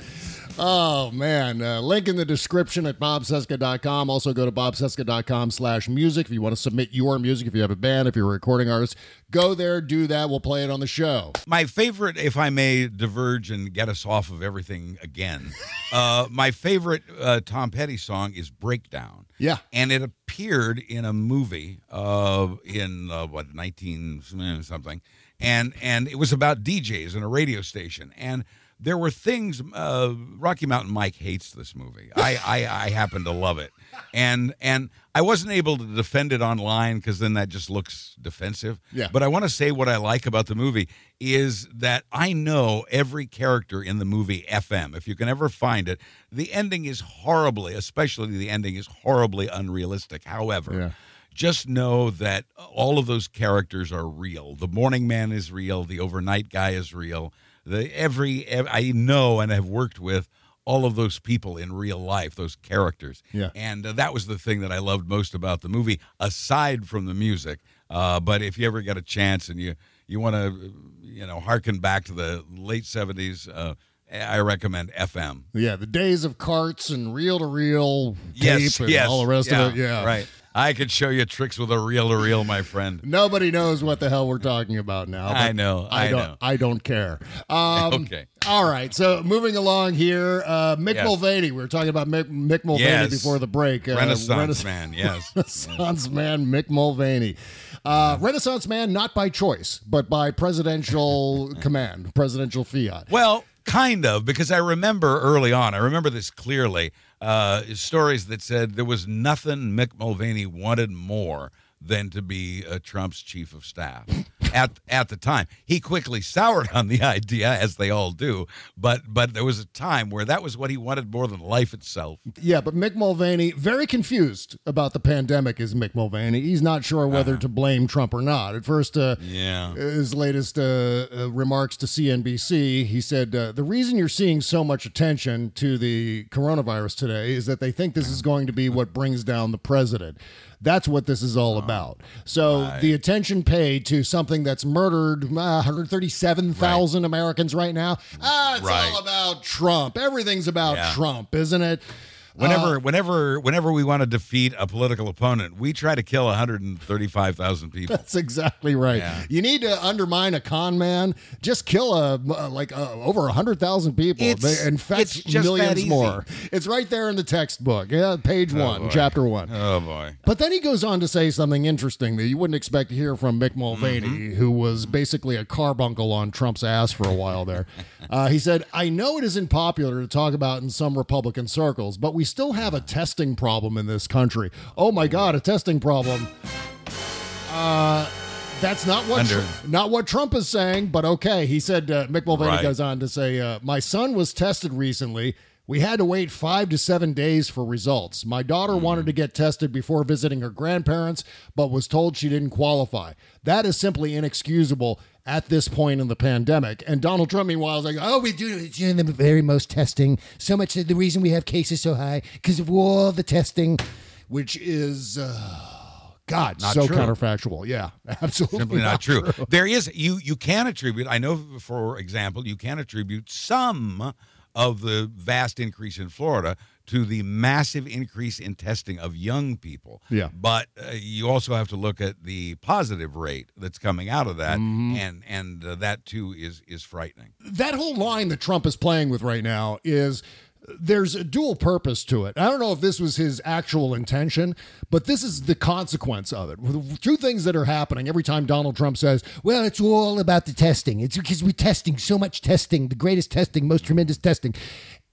Oh, man. Uh, link in the description at bobcesca.com. Also go to bobcesca.com slash music if you want to submit your music. If you have a band, if you're a recording artist, go there, do that. We'll play it on the show. My favorite, if I may diverge and get us off of everything again, uh, my favorite uh, Tom Petty song is Breakdown. Yeah. And it appeared in a movie uh, in, uh, what, 19 something. And, and it was about DJs in a radio station. And there were things. Uh, Rocky Mountain Mike hates this movie. I, I I happen to love it, and and I wasn't able to defend it online because then that just looks defensive. Yeah. But I want to say what I like about the movie is that I know every character in the movie FM. If you can ever find it, the ending is horribly, especially the ending is horribly unrealistic. However. Yeah. Just know that all of those characters are real. The morning man is real. The overnight guy is real the every, ev- I know and have worked with all of those people in real life, those characters. Yeah. And uh, that was the thing that I loved most about the movie, aside from the music. Uh, but if you ever get a chance and you you want to, you know, harken back to the late seventies, uh, I recommend FM. Yeah, the days of carts and reel to reel tape Yes, and yes, all the rest yeah, of it. Yeah. right. I could show you tricks with a reel to reel, my friend. Nobody knows what the hell we're talking about now. I know, I, I don't. know. I don't care. Um, Okay. All right. So moving along here, uh, Mick Yes. Mulvaney. We were talking about Mick, Mick Mulvaney Yes. before the break. Uh, Renaissance Renais- man, yes. Renaissance man, Mick Mulvaney. Uh, Renaissance man, not by choice, but by presidential command, presidential fiat. Well, kind of, because I remember early on, I remember this clearly, uh, stories that said there was nothing Mick Mulvaney wanted more than to be uh, Trump's chief of staff at at the time. He quickly soured on the idea, as they all do, but but there was a time where that was what he wanted more than life itself. Yeah, but Mick Mulvaney, very confused about the pandemic, is Mick Mulvaney. He's not sure whether to blame Trump or not. At first, uh, Yeah. his latest uh, uh, remarks to CNBC, he said, uh, The reason you're seeing so much attention to the coronavirus today is that they think this is going to be what brings down the president. That's what this is all about. So the attention paid to something that's murdered uh, 137,000 Americans right now, ah, it's Right. all about Trump. Everything's about Yeah. Trump, isn't it? Whenever, Uh, whenever, whenever we want to defeat a political opponent, we try to kill 135,000 people. That's exactly right. Yeah. You need to undermine a con man. Just kill a uh, like uh, over hundred thousand people. It's- they infect it's just that millions more. It's right there in the textbook. Yeah, page one, boy. chapter one. Oh boy. But then he goes on to say something interesting that you wouldn't expect to hear from Mick Mulvaney, Mm-hmm. who was basically a carbuncle on Trump's ass for a while there. uh, he said, I know it isn't popular to talk about in some Republican circles, but we still have a testing problem in this country. Oh my God, a testing problem. Uh, that's not what Under- not what Trump is saying, but okay. He said uh, Mick Mulvaney Right. goes on to say, uh, "My son was tested recently. We had to wait five to seven days for results. My daughter Hmm. wanted to get tested before visiting her grandparents, but was told she didn't qualify. That is simply inexcusable." At this point in the pandemic, and Donald Trump, meanwhile, is like, "Oh, we do the very most testing. So much that the reason we have cases so high because of all the testing, which is, uh, God, Not so true. counterfactual. Yeah, absolutely Simply not true. There is you you can attribute. I know, for example, you can attribute some of the vast increase in Florida to the massive increase in testing of young people. Yeah. But uh, you also have to look at the positive rate that's coming out of that, Mm-hmm. and and uh, that too is is frightening. that whole line that Trump is playing with right now is there's a dual purpose to it. I don't know if this was his actual intention, but this is the consequence of it. Two things that are happening every time Donald Trump says, "Well, it's all about the testing. It's because we're testing so much testing, the greatest testing, most tremendous testing."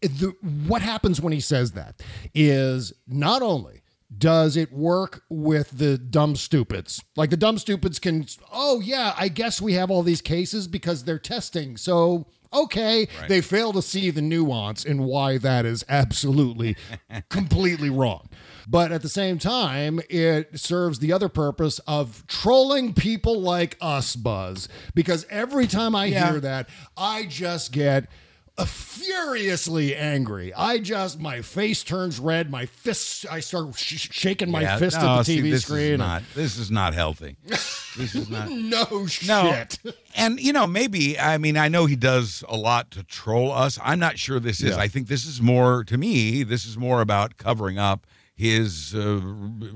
The, what happens when he says that is not only does it work with the dumb stupids? Like the dumb stupids can, oh, yeah, I guess we have all these cases because they're testing. So, okay, they fail to see the nuance in why that is absolutely, completely wrong. But at the same time, it serves the other purpose of trolling people like us, Buzz. Because every time I Yeah. hear that, I just get Uh, furiously angry. I just my face turns red. My fists. I start sh- shaking my Yeah, fist no, at the see, TV this screen. Is not, this is not healthy. This is not. no shit. No, and you know, maybe I mean, I know he does a lot to troll us. I'm not sure this is. Yeah. I think this is more to me. This is more about covering up his uh,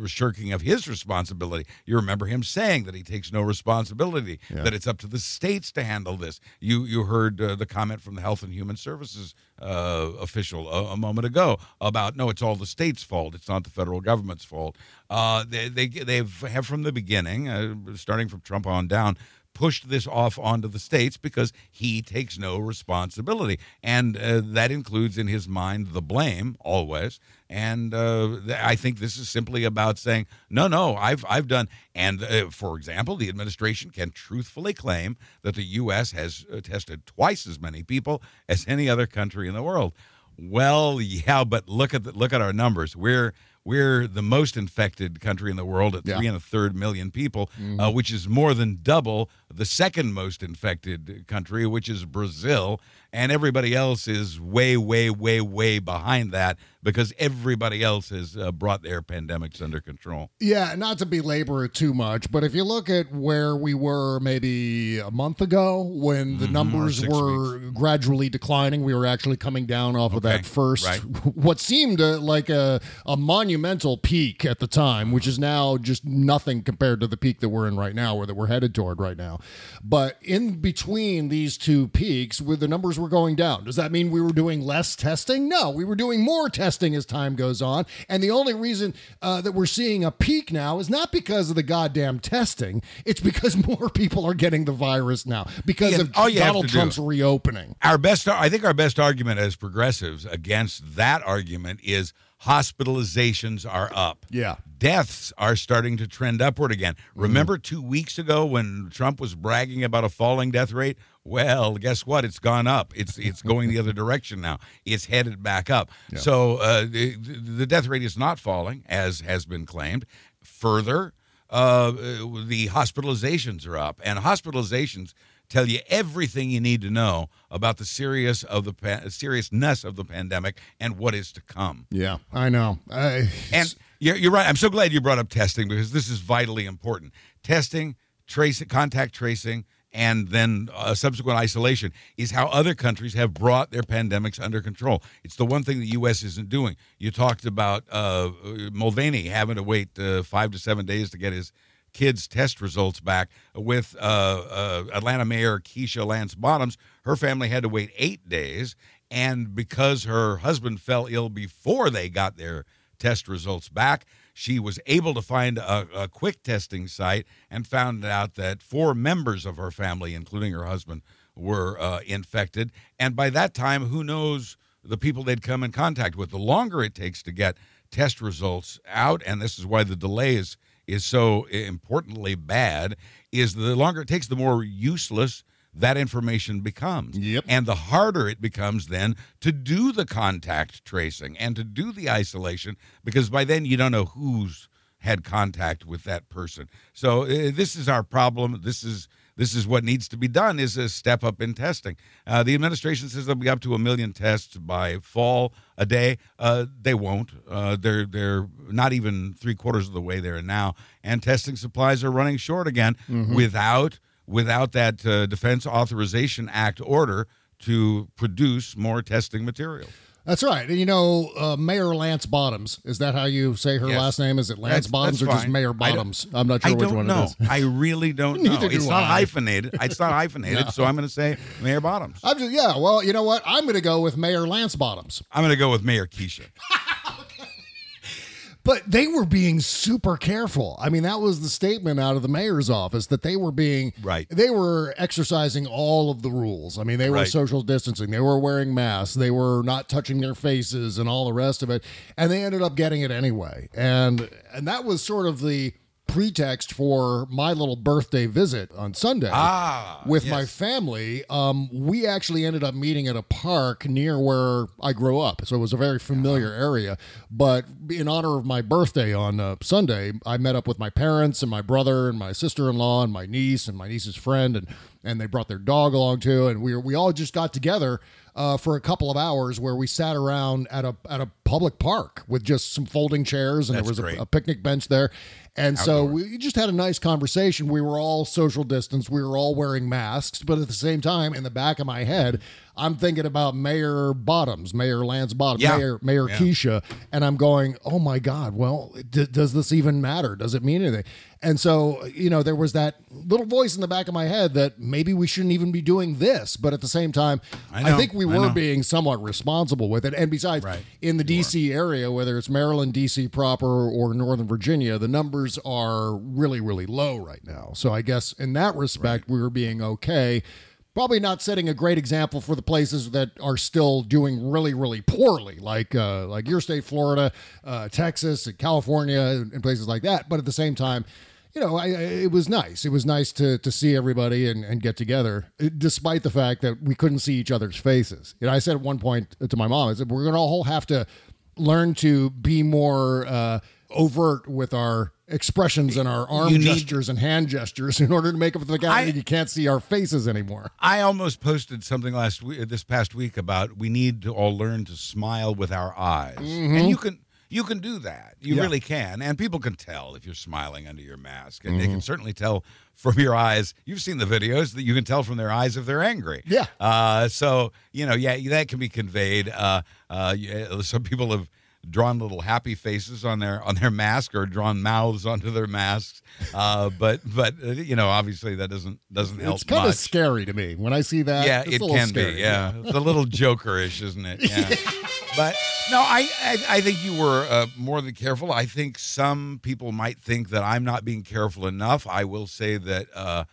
shirking of his responsibility. You remember him saying that he takes no responsibility, that it's up to the states to handle this. You you heard uh, the comment from the Health and Human Services uh, official a, a moment ago about no, it's all the states' fault. It's not the federal government's fault. Uh, they they they've have from the beginning, uh, starting from Trump on down pushed this off onto the states because he takes no responsibility. And uh, that includes in his mind the blame always. And uh, I think this is simply about saying, no, no, I've, I've done. And uh, for example, the administration can truthfully claim that the U.S. has uh, tested twice as many people as any other country in the world. Well, yeah, but look at the, look at our numbers. We're we're the most infected country in the world at Yeah. three and a third million people, uh, which is more than double the second most infected country, which is Brazil. And everybody else is way, way, way, way behind that because everybody else has uh, brought their pandemics under control. Yeah, not to belabor it too much, but if you look at where we were maybe a month ago when the numbers Mm-hmm. six were gradually declining, we were actually coming down off of that first, right. what seemed uh, like a, a monumental peak at the time, which is now just nothing compared to the peak that we're in right now or that we're headed toward right now. But in between these two peaks, where the numbers were going down, does that mean we were doing less testing? No, we were doing more testing as time goes on. And the only reason uh, that we're seeing a peak now is not because of the goddamn testing, it's because more people are getting the virus now because Yeah, of Donald to do- Trump's reopening. Our best, I think, our best argument as progressives against that argument is hospitalizations are up. Yeah. Deaths are starting to trend upward again. Remember two weeks ago when Trump was bragging about a falling death rate? Well, guess what? It's gone up. It's it's going the other direction now. It's headed back up. So uh, the, the death rate is not falling as has been claimed. Further, uh, the hospitalizations are up, and hospitalizations tell you everything you need to know about the serious of the pa- seriousness of the pandemic and what is to come. Yeah, I know. I, And you're, you're right. I'm so glad you brought up testing because this is vitally important. Testing, trace, contact tracing, and then uh, subsequent isolation is how other countries have brought their pandemics under control. It's the one thing the U.S. isn't doing. You talked about uh, Mulvaney having to wait uh, five to seven days to get his kids' test results back. With uh, uh, Atlanta Mayor Keisha Lance Bottoms, her family had to wait eight days, and because her husband fell ill before they got their test results back, she was able to find a, a, quick testing site and found out that four members of her family, including her husband, were uh, infected. And by that time, who knows the people they'd come in contact with? The longer it takes to get test results out, and this is why the delay is, is so importantly bad, is the longer it takes, the more useless that information becomes. Yep. And the harder it becomes then to do the contact tracing and to do the isolation because by then you don't know who's had contact with that person. So uh, this is our problem. This is this is what needs to be done is a step up in testing. Uh, the administration says they'll be up to a million tests by fall a day. Uh, they won't. Uh, they're they're not even three quarters of the way there now, and testing supplies are running short again Mhm. without without that uh, Defense Authorization Act order to produce more testing material. That's right. And you know, uh, Mayor Lance Bottoms. Is that how you say her Yes. last name? Is it Lance That's- Bottoms that's or just fine. Mayor I don't- Bottoms? I'm not sure I which don't one know. it is. I really don't know. Neither It's do not I. hyphenated. It's not hyphenated, so I'm going to say Mayor Bottoms. I'm just yeah. Well, you know what? I'm going to go with Mayor Lance Bottoms. I'm going to go with Mayor Keisha. But they were being super careful. I mean, that was the statement out of the mayor's office that they were being Right. They were exercising all of the rules. I mean, they were Right. social distancing. They were wearing masks. They were not touching their faces and all the rest of it. And they ended up getting it anyway. And and that was sort of the pretext for my little birthday visit on Sunday Ah, with my family. Um, we actually ended up meeting at a park near where I grew up, so it was a very familiar area. But in honor of my birthday on uh, Sunday, I met up with my parents and my brother and my sister-in-law and my niece and my niece's friend, and and they brought their dog along too, and we we all just got together. Uh, for a couple of hours, where we sat around at a at a public park with just some folding chairs, and That's there was a, a picnic bench there, and so we just had a nice conversation. We were all social distance. We were all wearing masks, but at the same time, in the back of my head, I'm thinking about Mayor Bottoms, Mayor Lance Bottoms, Yeah. Mayor Mayor Yeah. Keisha, and I'm going, oh my God, well, d- does this even matter? Does it mean anything? And so, you know, there was that little voice in the back of my head that maybe we shouldn't even be doing this, but at the same time, I I, think we were being somewhat responsible with it. And besides, Right. in the DC area, whether it's Maryland, DC proper, or Northern Virginia, the numbers are really, really low right now. So I guess in that respect, we were being okay. Probably not setting a great example for the places that are still doing really, really poorly, like uh, like your state, Florida, uh, Texas, and California, and, and places like that. But at the same time, you know, I, I, it was nice. It was nice to to see everybody and, and get together, uh, despite the fact that we couldn't see each other's faces. You know, I said at one point to my mom, I said, "We're going to all have to learn to be more uh, overt with our expressions and our arm You need- gestures and hand gestures in order to make up for the fact that you can't see our faces anymore." I almost posted something last week, this past week about we need to all learn to smile with our eyes, Mhm. and you can you can do that. You Yeah. really can, and people can tell if you're smiling under your mask, and they Mhm. can certainly tell from your eyes. You've seen the videos that you can tell from their eyes if they're angry. Yeah. Uh, so you know, yeah, that can be conveyed. Uh, uh, some people have drawn little happy faces on their on their mask or drawn mouths onto their masks. Uh, but but uh, you know, obviously that doesn't doesn't help It's kind of scary to me when I see that. Yeah, it can scary. be. Yeah, it's a little jokerish, isn't it? Yeah. But no, I, I I think you were uh, more than careful. I think some people might think that I'm not being careful enough. I will say that uh,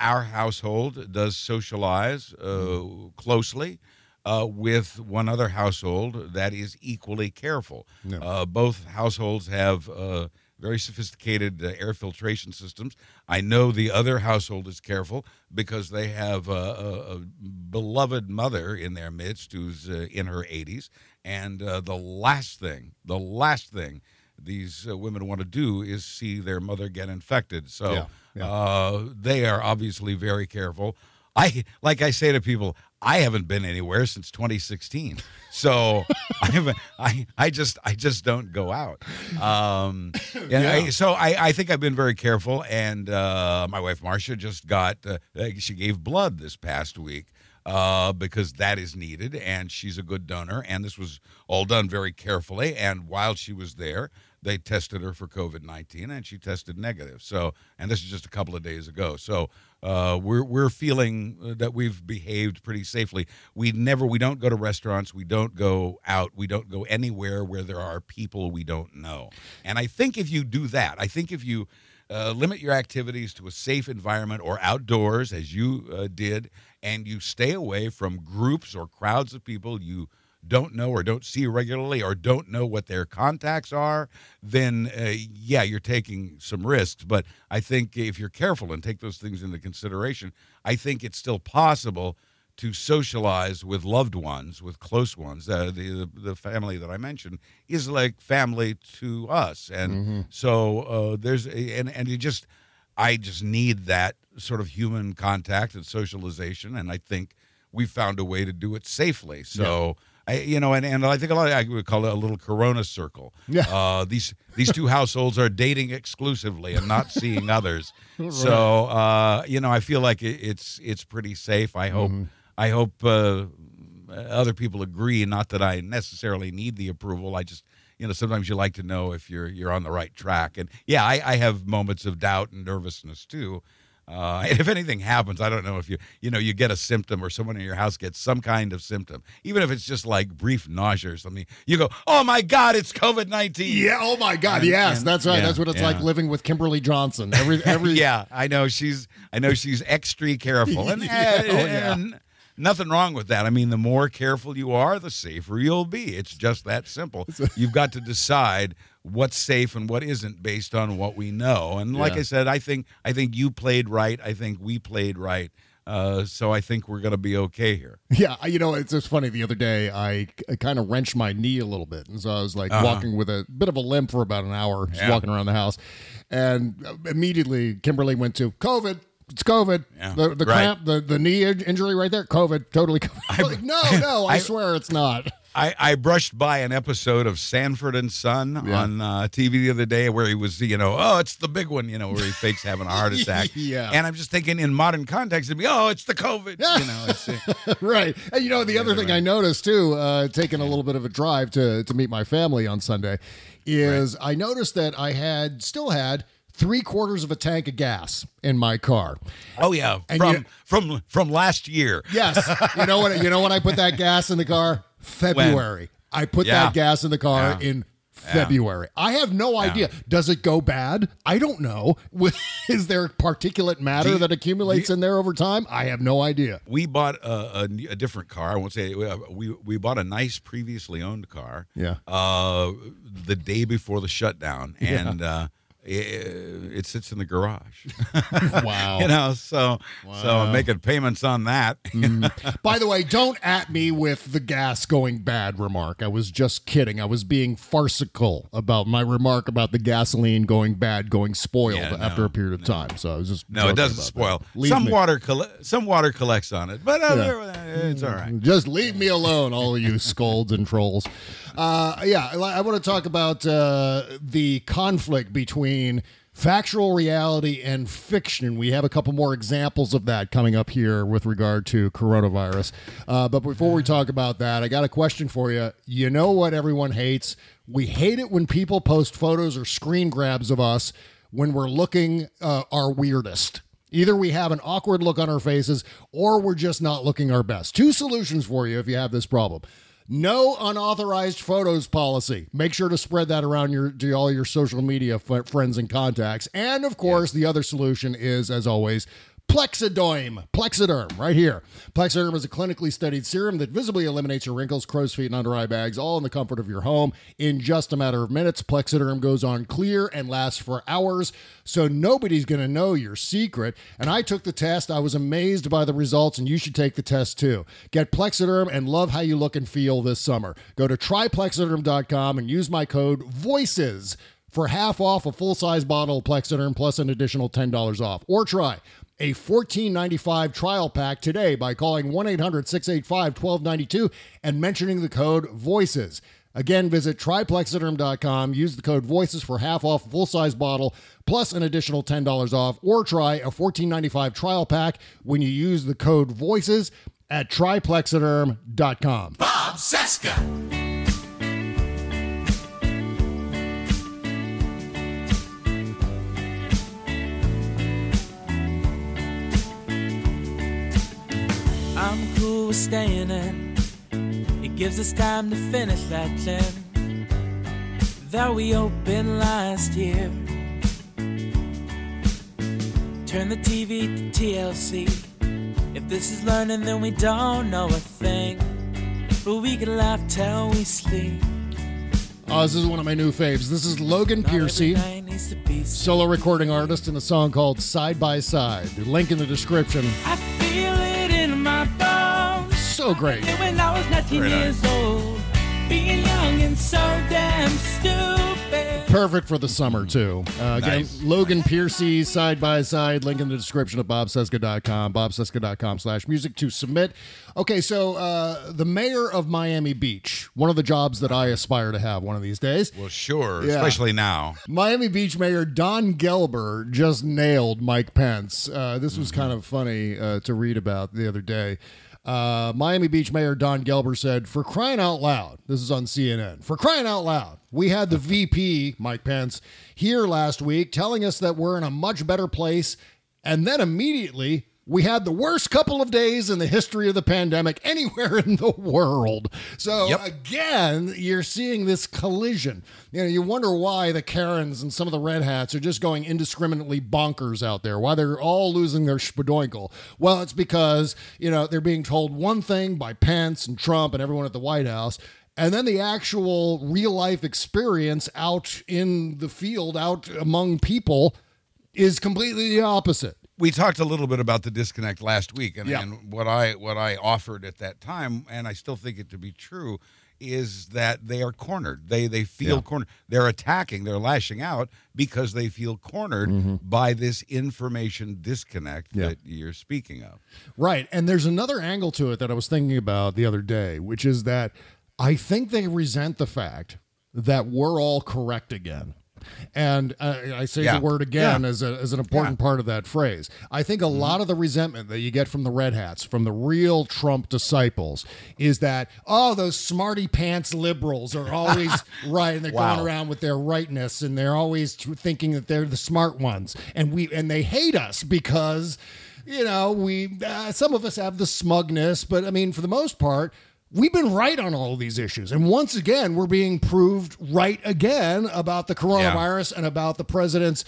our household does socialize uh, closely. Uh, with one other household that is equally careful. Yeah. Uh, both households have uh, very sophisticated uh, air filtration systems. I know the other household is careful because they have a, a, a beloved mother in their midst who's uh, in her 80s. And uh, the last thing, the last thing these uh, women want to do is see their mother get infected. So Yeah, yeah. Uh, they are obviously very careful. I like I say to people, I haven't been anywhere since 2016. So I haven't. I I just I just don't go out. Um, Yeah. I, so I I think I've been very careful. And uh, my wife Marcia just got uh, she gave blood this past week. Uh, because that is needed, and she's a good donor. And this was all done very carefully. And while she was there, they tested her for COVID nineteen, and she tested negative. So, and this is just a couple of days ago. So, uh, we're we're feeling uh, that we've behaved pretty safely. We never, we don't go to restaurants, we don't go out, we don't go anywhere where there are people we don't know. And I think if you do that, I think if you uh, limit your activities to a safe environment or outdoors, as you uh, did, and you stay away from groups or crowds of people you don't know or don't see regularly or don't know what their contacts are, then uh, yeah, you're taking some risks. But I think if you're careful and take those things into consideration, I think it's still possible to socialize with loved ones, with close ones. Uh, the, the the family that I mentioned is like family to us, and so uh, there's and and you just I just need that sort of human contact and socialization, and I think we found a way to do it safely. So. I, you know, and, and I think a lot. Of, I would call it a little Corona circle. Yeah. Uh, these these two households are dating exclusively and not seeing others. So uh, you know, I feel like it, it's it's pretty safe. I hope I hope uh, other people agree. Not that I necessarily need the approval. I just you know sometimes you like to know if you're you're on the right track. And yeah, I, I have moments of doubt and nervousness too. Uh, and if anything happens, I don't know if you you know you get a symptom or someone in your house gets some kind of symptom, even if it's just like brief nausea or something. You go, oh my god, it's COVID nineteen. Yeah. Oh my God. And- yes, and- that's right. yeah, that's what it's yeah. like living with Kimberly Johnson. Every every. yeah, I know she's I know she's extra careful, and, Yeah, oh, yeah. and nothing wrong with that. I mean, the more careful you are, the safer you'll be. It's just that simple. You've got to decide what's safe and what isn't based on what we know. And like Yeah. I said, I think I think you played right. I think we played right. Uh, so I think we're going to be okay here. Yeah, you know, it's just funny. The other day, I, kind of wrenched my knee a little bit, and so I was like Uh-huh. walking with a bit of a limp for about an hour, just Yeah. walking around the house, and immediately Kimberly went to COVID. It's COVID. Yeah, The, the right. cramp, the, the knee in- injury right there. COVID. Totally. COVID. Like, no, no. I, I- swear it's not. I, I brushed by an episode of Sanford and Son Yeah. on uh, TV the other day where he was, you know, oh, it's the big one, you know, where he fakes having a heart attack. Yeah. And I'm just thinking in modern context, it'd be, oh, it's the COVID. You know, it's, uh, right. And you know, the other thing I noticed too, uh, taking a little bit of a drive to to meet my family on Sunday, is I noticed that I had still had three quarters of a tank of gas in my car. oh yeah, And from you- from from last year. Yes. You know what? You know when I put that gas in the car? February. I put Yeah. that gas in the car Yeah. in February. I have no idea. Does it go bad? I don't know. Is there particulate matter you- that accumulates in there over time? I have no idea. We bought a, a, a different car. I won't say we we bought a nice previously owned car. Yeah. Uh, the day before the shutdown, and uh, it, it sits in the garage. Wow. you know, so so I'm making payments on that. By the way, don't at me with the gas going bad remark. I was just kidding. I was being farcical about my remark about the gasoline going bad, going spoiled Yeah, no, after a period of time. So I was just No, it doesn't spoil. Some me- water colle- some water collects on it, but uh, Yeah. uh, it's all right. Just leave me alone, all of you scolds and trolls. Uh, yeah, I, I want to talk about uh, the conflict between factual reality and fiction. We have a couple more examples of that coming up here with regard to coronavirus. Uh, but before we talk about that, I got a question for you. You know what everyone hates? We hate it when people post photos or screen grabs of us when we're looking uh, our weirdest. Either we have an awkward look on our faces or we're just not looking our best. Two solutions for you if you have this problem. No unauthorized photos policy. Make sure to spread that around your to all your social media f- friends and contacts. And of course, the other solution is, as always, Plexiderm. Plexiderm, right here. Plexiderm is a clinically studied serum that visibly eliminates your wrinkles, crow's feet, and under eye bags, all in the comfort of your home. In just a matter of minutes, Plexiderm goes on clear and lasts for hours, so nobody's going to know your secret. And I took the test. I was amazed by the results, and you should take the test too. Get Plexiderm and love how you look and feel this summer. Go to tryplexiderm.com and use my code VOICES for half off a full size bottle of Plexiderm plus an additional $10 off. Or try a $14.95 trial pack today by calling 1 800 685 1292 and mentioning the code VOICES. Again, visit tryplexiderm.com. Use the code VOICES for half off full size bottle plus an additional $10 off, or try a $14.95 trial pack when you use the code VOICES at tryplexiderm.com. Bob Cesca. I'm cool with staying in. It gives us time to finish that gym that we opened last year. Turn the TV to TLC. If this is learning, then we don't know a thing. But we can laugh till we sleep. Oh, this is one of my new faves. This is Logan Piercy, solo recording artist, in a song called Side by Side. Link in the description. So great. When I was 19 Very years old, being young and so damn stupid. Perfect for the summer, too. Uh, again, Nice. Logan Piercy, side by side, link in the description of bobcesca.com, bobcesca.com slash music to submit. Okay, so uh, the mayor of Miami Beach, one of the jobs that I aspire to have one of these days. Well, sure, Yeah. especially now. Miami Beach Mayor Dan Gelber just nailed Mike Pence. Uh, this was kind of funny uh, to read about the other day. Uh, Miami Beach Mayor Dan Gelber said, For crying out loud, this is on CNN, for crying out loud, we had the VP, Mike Pence, here last week telling us that we're in a much better place. And then immediately, we had the worst couple of days in the history of the pandemic anywhere in the world. So again, you're seeing this collision. You know, you wonder why the Karens and some of the Red Hats are just going indiscriminately bonkers out there. Why they're all losing their spadoinkle. Well, it's because you know they're being told one thing by Pence and Trump and everyone at the White House. And then the actual real life experience out in the field, out among people, is completely the opposite. We talked a little bit about the disconnect last week and, Yeah. and what i what i offered at that time and i still think it to be true is that they are cornered they they feel Yeah. cornered they're attacking they're lashing out because they feel cornered by this information disconnect Mm-hmm. Yeah. that you're speaking of Right. And there's another angle to it that I was thinking about the other day, which is that I think they resent the fact that we're all correct again. And uh, I say Yeah. the word again Yeah. as, a, as an important part of that phrase. I think a lot of the resentment that you get from the Red Hats, from the real Trump disciples, is that, oh, those smarty pants liberals are always right and they're Wow. going around with their rightness and they're always thinking that they're the smart ones. And we and they hate us because you know, we uh, some of us have the smugness, but I mean, for the most part, we've been right on all of these issues. And once again, we're being proved right again about the coronavirus and about the president's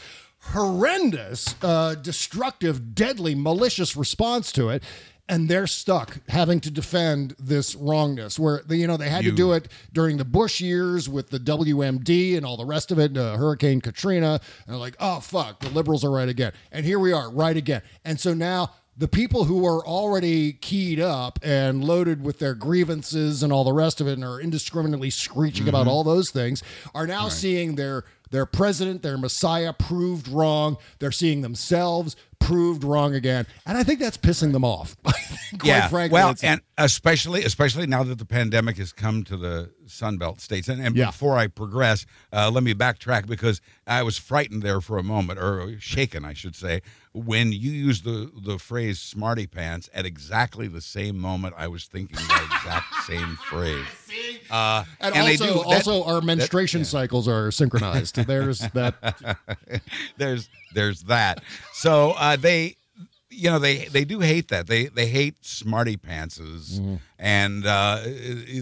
horrendous, uh, destructive, deadly, malicious response to it. And they're stuck having to defend this wrongness. Where they, you know they had to do it during the Bush years with the WMD and all the rest of it, uh, Hurricane Katrina, and they're like, oh fuck, the liberals are right again, and here we are, right again. And so now the people who are already keyed up and loaded with their grievances and all the rest of it, and are indiscriminately screeching about Mhm. all those things, are now seeing their their president, their messiah, proved wrong. They're seeing themselves proved wrong again, and I think that's pissing them off. Quite yeah frankly, well and especially especially now that the pandemic has come to the sunbelt states and, and Yeah. before i progress uh, let me backtrack because i was frightened there for a moment or shaken i should say when you used the the phrase smarty pants at exactly the same moment i was thinking the exact same phrase uh, And, they also, do that- also our that- menstruation cycles are synchronized. There's that. there's there's that. So uh, they, you know, they they do hate that. They they hate smarty pantses, Mm-hmm. and uh,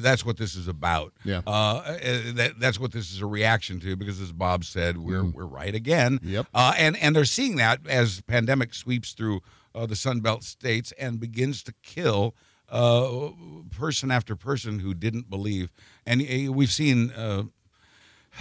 that's what this is about. Yeah. Uh, uh, that, that's what this is a reaction to because, as Bob said, we're we're right again. Yep. Uh, and and they're seeing that as pandemic sweeps through uh, the Sunbelt states and begins to kill uh, person after person who didn't believe. And we've seen.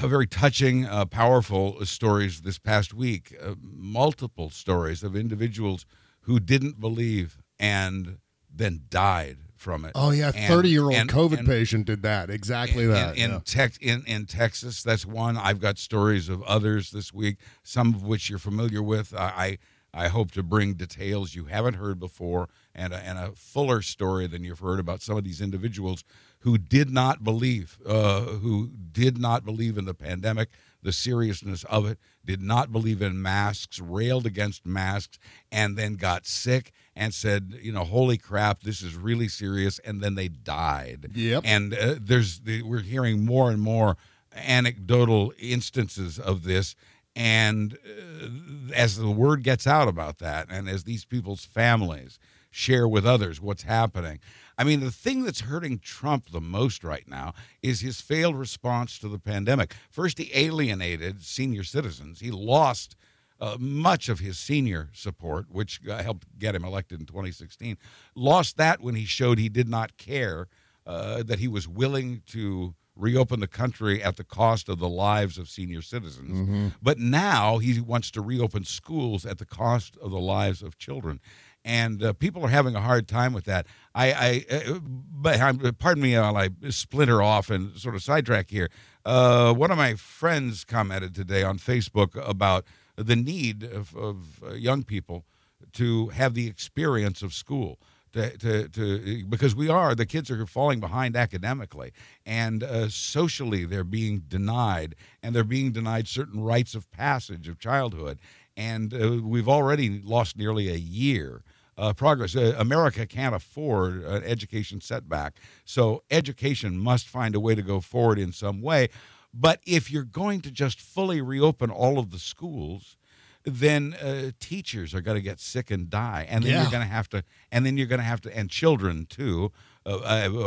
Very touching, uh, powerful stories this past week. Uh, multiple stories of individuals who didn't believe and then died from it. Oh yeah, thirty-year-old COVID and patient did that exactly in, that. in, yeah. Tex in in Texas. That's one. I've got stories of others this week, some of which you're familiar with. I I, I hope to bring details you haven't heard before and a, and a fuller story than you've heard about some of these individuals who did not believe, uh, who did not believe in the pandemic, the seriousness of it, did not believe in masks, railed against masks, and then got sick and said, you know, holy crap, this is really serious, and then they died. Yep. And uh, there's we're hearing more and more anecdotal instances of this. And uh, as the word gets out about that, and as these people's families share with others what's happening, I mean, the thing that's hurting Trump the most right now is his failed response to the pandemic. First, he alienated senior citizens, he lost. Uh, much of his senior support, which uh, helped get him elected in 2016, lost that when he showed he did not care, uh, that he was willing to reopen the country at the cost of the lives of senior citizens. Mm-hmm. But now he wants to reopen schools at the cost of the lives of children. And uh, people are having a hard time with that. I, I uh, but I'm, pardon me while I splinter off and sort of sidetrack here. Uh, one of my friends commented today on Facebook about the need of, of uh, young people to have the experience of school to, to, to because we are the kids are falling behind academically and uh, socially they're being denied and they're being denied certain rites of passage of childhood and uh, we've already lost nearly a year uh, progress. Uh, America can't afford an education setback. So education must find a way to go forward in some way. But if you're going to just fully reopen all of the schools, then uh, teachers are going to get sick and die, and then Yeah. you're going to have to, and then you're going to have to, and children too. Uh,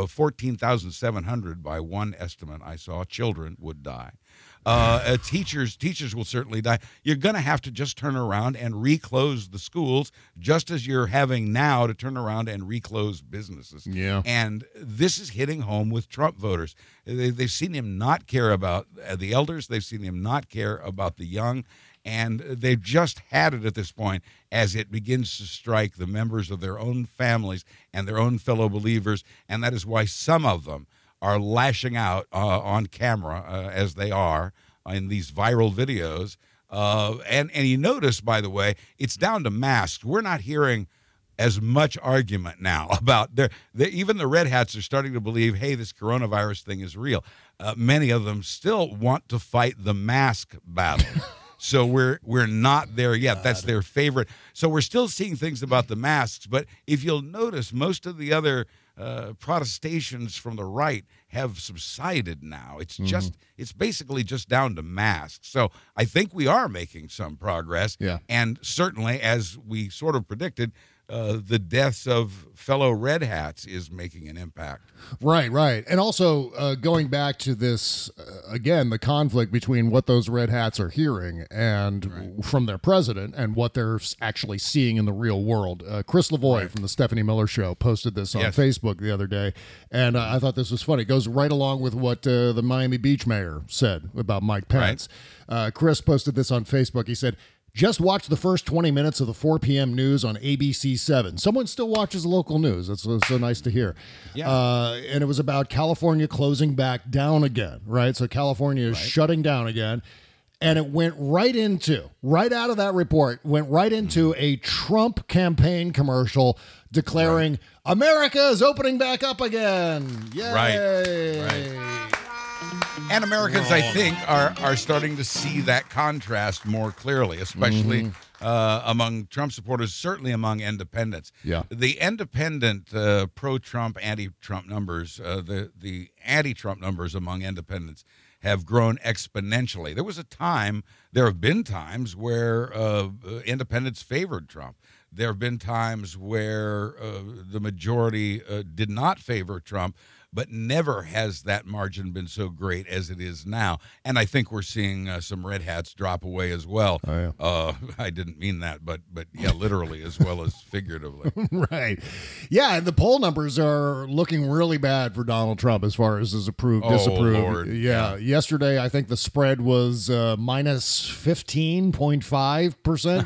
uh, Fourteen thousand seven hundred by one estimate I saw, children would die. Uh, uh, teachers, teachers will certainly die. You're going to have to just turn around and reclose the schools, just as you're having now to turn around and reclose businesses. Yeah. And this is hitting home with Trump voters. They, they've seen him not care about uh, the elders. They've seen him not care about the young. And they've just had it at this point as it begins to strike the members of their own families and their own fellow believers. And that is why some of them are lashing out uh, on camera uh, as they are in these viral videos. Uh, and, and you notice, by the way, it's down to masks. We're not hearing as much argument now about their, the, even the red hats are starting to believe, hey, this coronavirus thing is real. Uh, many of them still want to fight the mask battle. so we're we're not there yet. That's their favorite. So we're still seeing things about the masks, but if you'll notice, most of the other uh, protestations from the right have subsided now. It's just it's basically just down to masks. So I think we are making some progress. Yeah. And certainly, as we sort of predicted, uh, the deaths of fellow red hats is making an impact. Right, right. And also uh, going back to this, uh, again, the conflict between what those red hats are hearing and from their president and what they're actually seeing in the real world. Uh, Chris Lavoie from the Stephanie Miller Show posted this on Yes. Facebook the other day. And uh, I thought this was funny. It goes right along with what uh, the Miami Beach mayor said about Mike Pence. Uh, Chris posted this on Facebook. He said, just watch the first 20 minutes of the 4 p.m. news on ABC7. Someone still watches local news. That's so, so nice to hear. Yeah. Uh, and it was about California closing back down again, right? So California is shutting down again. And it went right into, right out of that report, went right into a Trump campaign commercial declaring America is opening back up again. Yay! Right. And Americans, I think, are are starting to see that contrast more clearly, especially Mm-hmm. uh, among Trump supporters, certainly among independents. Yeah. The independent uh, pro-Trump, anti-Trump numbers, uh, the the anti-Trump numbers among independents have grown exponentially. There was a time, there have been times where uh, independents favored Trump. There have been times where uh, the majority uh, did not favor Trump, but never has that margin been so great as it is now. And I think we're seeing uh, some red hats drop away as well. Oh, yeah. uh, I didn't mean that, but but yeah, literally as well as figuratively. right. Yeah, and the poll numbers are looking really bad for Donald Trump as far as his approved, Oh, disapproved. Lord. Yeah. Yesterday, I think the spread was uh, minus 15.5%.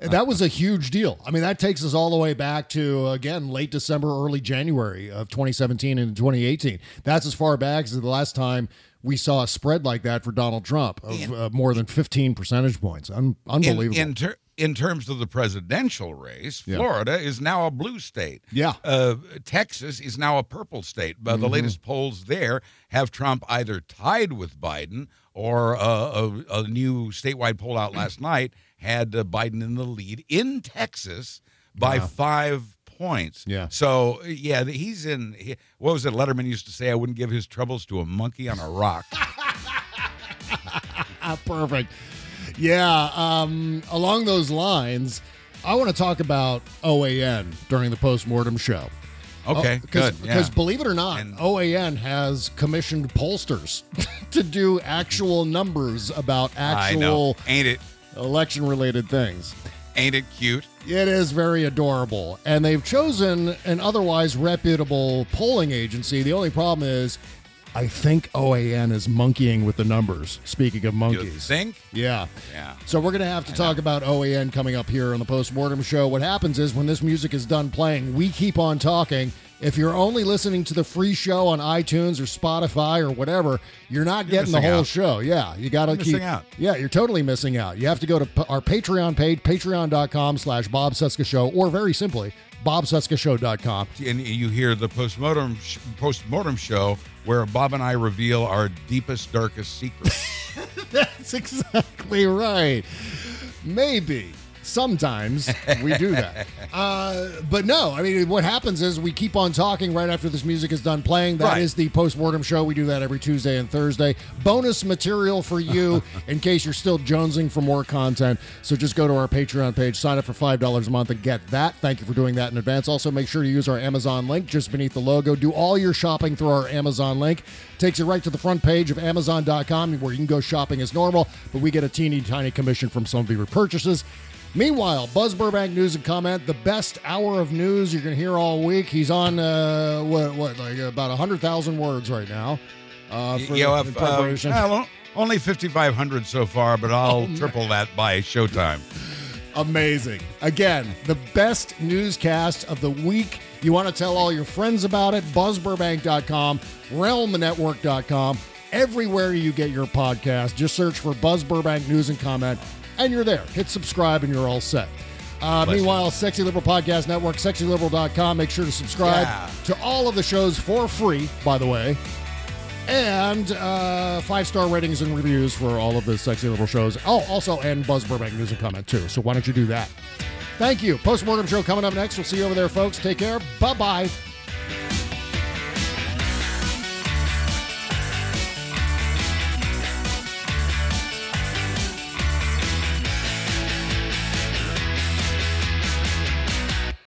that was a huge deal. I mean, that takes us all the way back to, again, late December, early January of 2017 and 2018. That's as far back as the last time we saw a spread like that for Donald Trump of uh, more than 15 percentage points. Un- unbelievable. In, in, ter- in terms of the presidential race, Yeah. Florida is now a blue state. Yeah. Uh, Texas is now a purple state. But the Mhm. latest polls there have Trump either tied with Biden or uh, a, a new statewide poll out last night had uh, Biden in the lead in Texas by Wow. five points. Yeah. So, yeah, he's in. He, what was it? Letterman used to say, I wouldn't give his troubles to a monkey on a rock. Perfect. Yeah. Um, along those lines, I want to talk about OAN during the postmortem show. Okay, because, good, yeah. Because believe it or not, OAN has commissioned pollsters to do actual numbers about actual Ain't it? election-related things. Ain't it cute? It is very adorable. And they've chosen an otherwise reputable polling agency. The only problem is, I think OAN is monkeying with the numbers. Speaking of monkeys. think? Yeah. Yeah. So we're going to have to talk about OAN coming up here on the postmortem show. What happens is when this music is done playing, we keep on talking. If you're only listening to the free show on iTunes or Spotify or whatever, you're not You're getting the whole out. show. Yeah, you got to keep. missing out. Yeah, you're totally missing out. You have to go to our Patreon page, patreon.com slash Bob Cesca Show, or very simply, bobcescashow.com. And you hear the postmortem sh- postmortem show where Bob and I reveal our deepest, darkest secrets. That's exactly right. Maybe. Sometimes we do that. Uh, but no, I mean, what happens is we keep on talking right after this music is done playing. That is Right. the postmortem show. We do that every Tuesday and Thursday. Bonus material for you in case you're still jonesing for more content. So just go to our Patreon page, sign up for $5 a month, and get that. Thank you for doing that in advance. Also, make sure to use our Amazon link just beneath the logo. Do all your shopping through our Amazon link. Takes you right to the front page of Amazon.com where you can go shopping as normal, but we get a teeny tiny commission from some of your purchases. Meanwhile, Buzz Burbank news and comment, the best hour of news you're going to hear all week. He's on, uh, what, what, like about 100,000 words right now. Uh, for you know, the- if, in uh, well, only 5,500 so far, but I'll triple that by showtime. Amazing. Again, the best newscast of the week. You want to tell all your friends about it? BuzzBurbank.com, RealmNetwork.com, everywhere you get your podcast. Just search for Buzz Burbank News and Comment, and you're there. Hit subscribe, and you're all set. Uh, meanwhile, Sexy Liberal Podcast Network, sexyliberal.com. Make sure to subscribe Yeah. to all of the shows for free, by the way. And uh, five star ratings and reviews for all of the Sexy Liberal shows. Oh, also, and Buzz Burbank News and Comment, too. So why don't you do that? Thank you. Postmortem show coming up next. We'll see you over there, folks. Take care. Bye bye.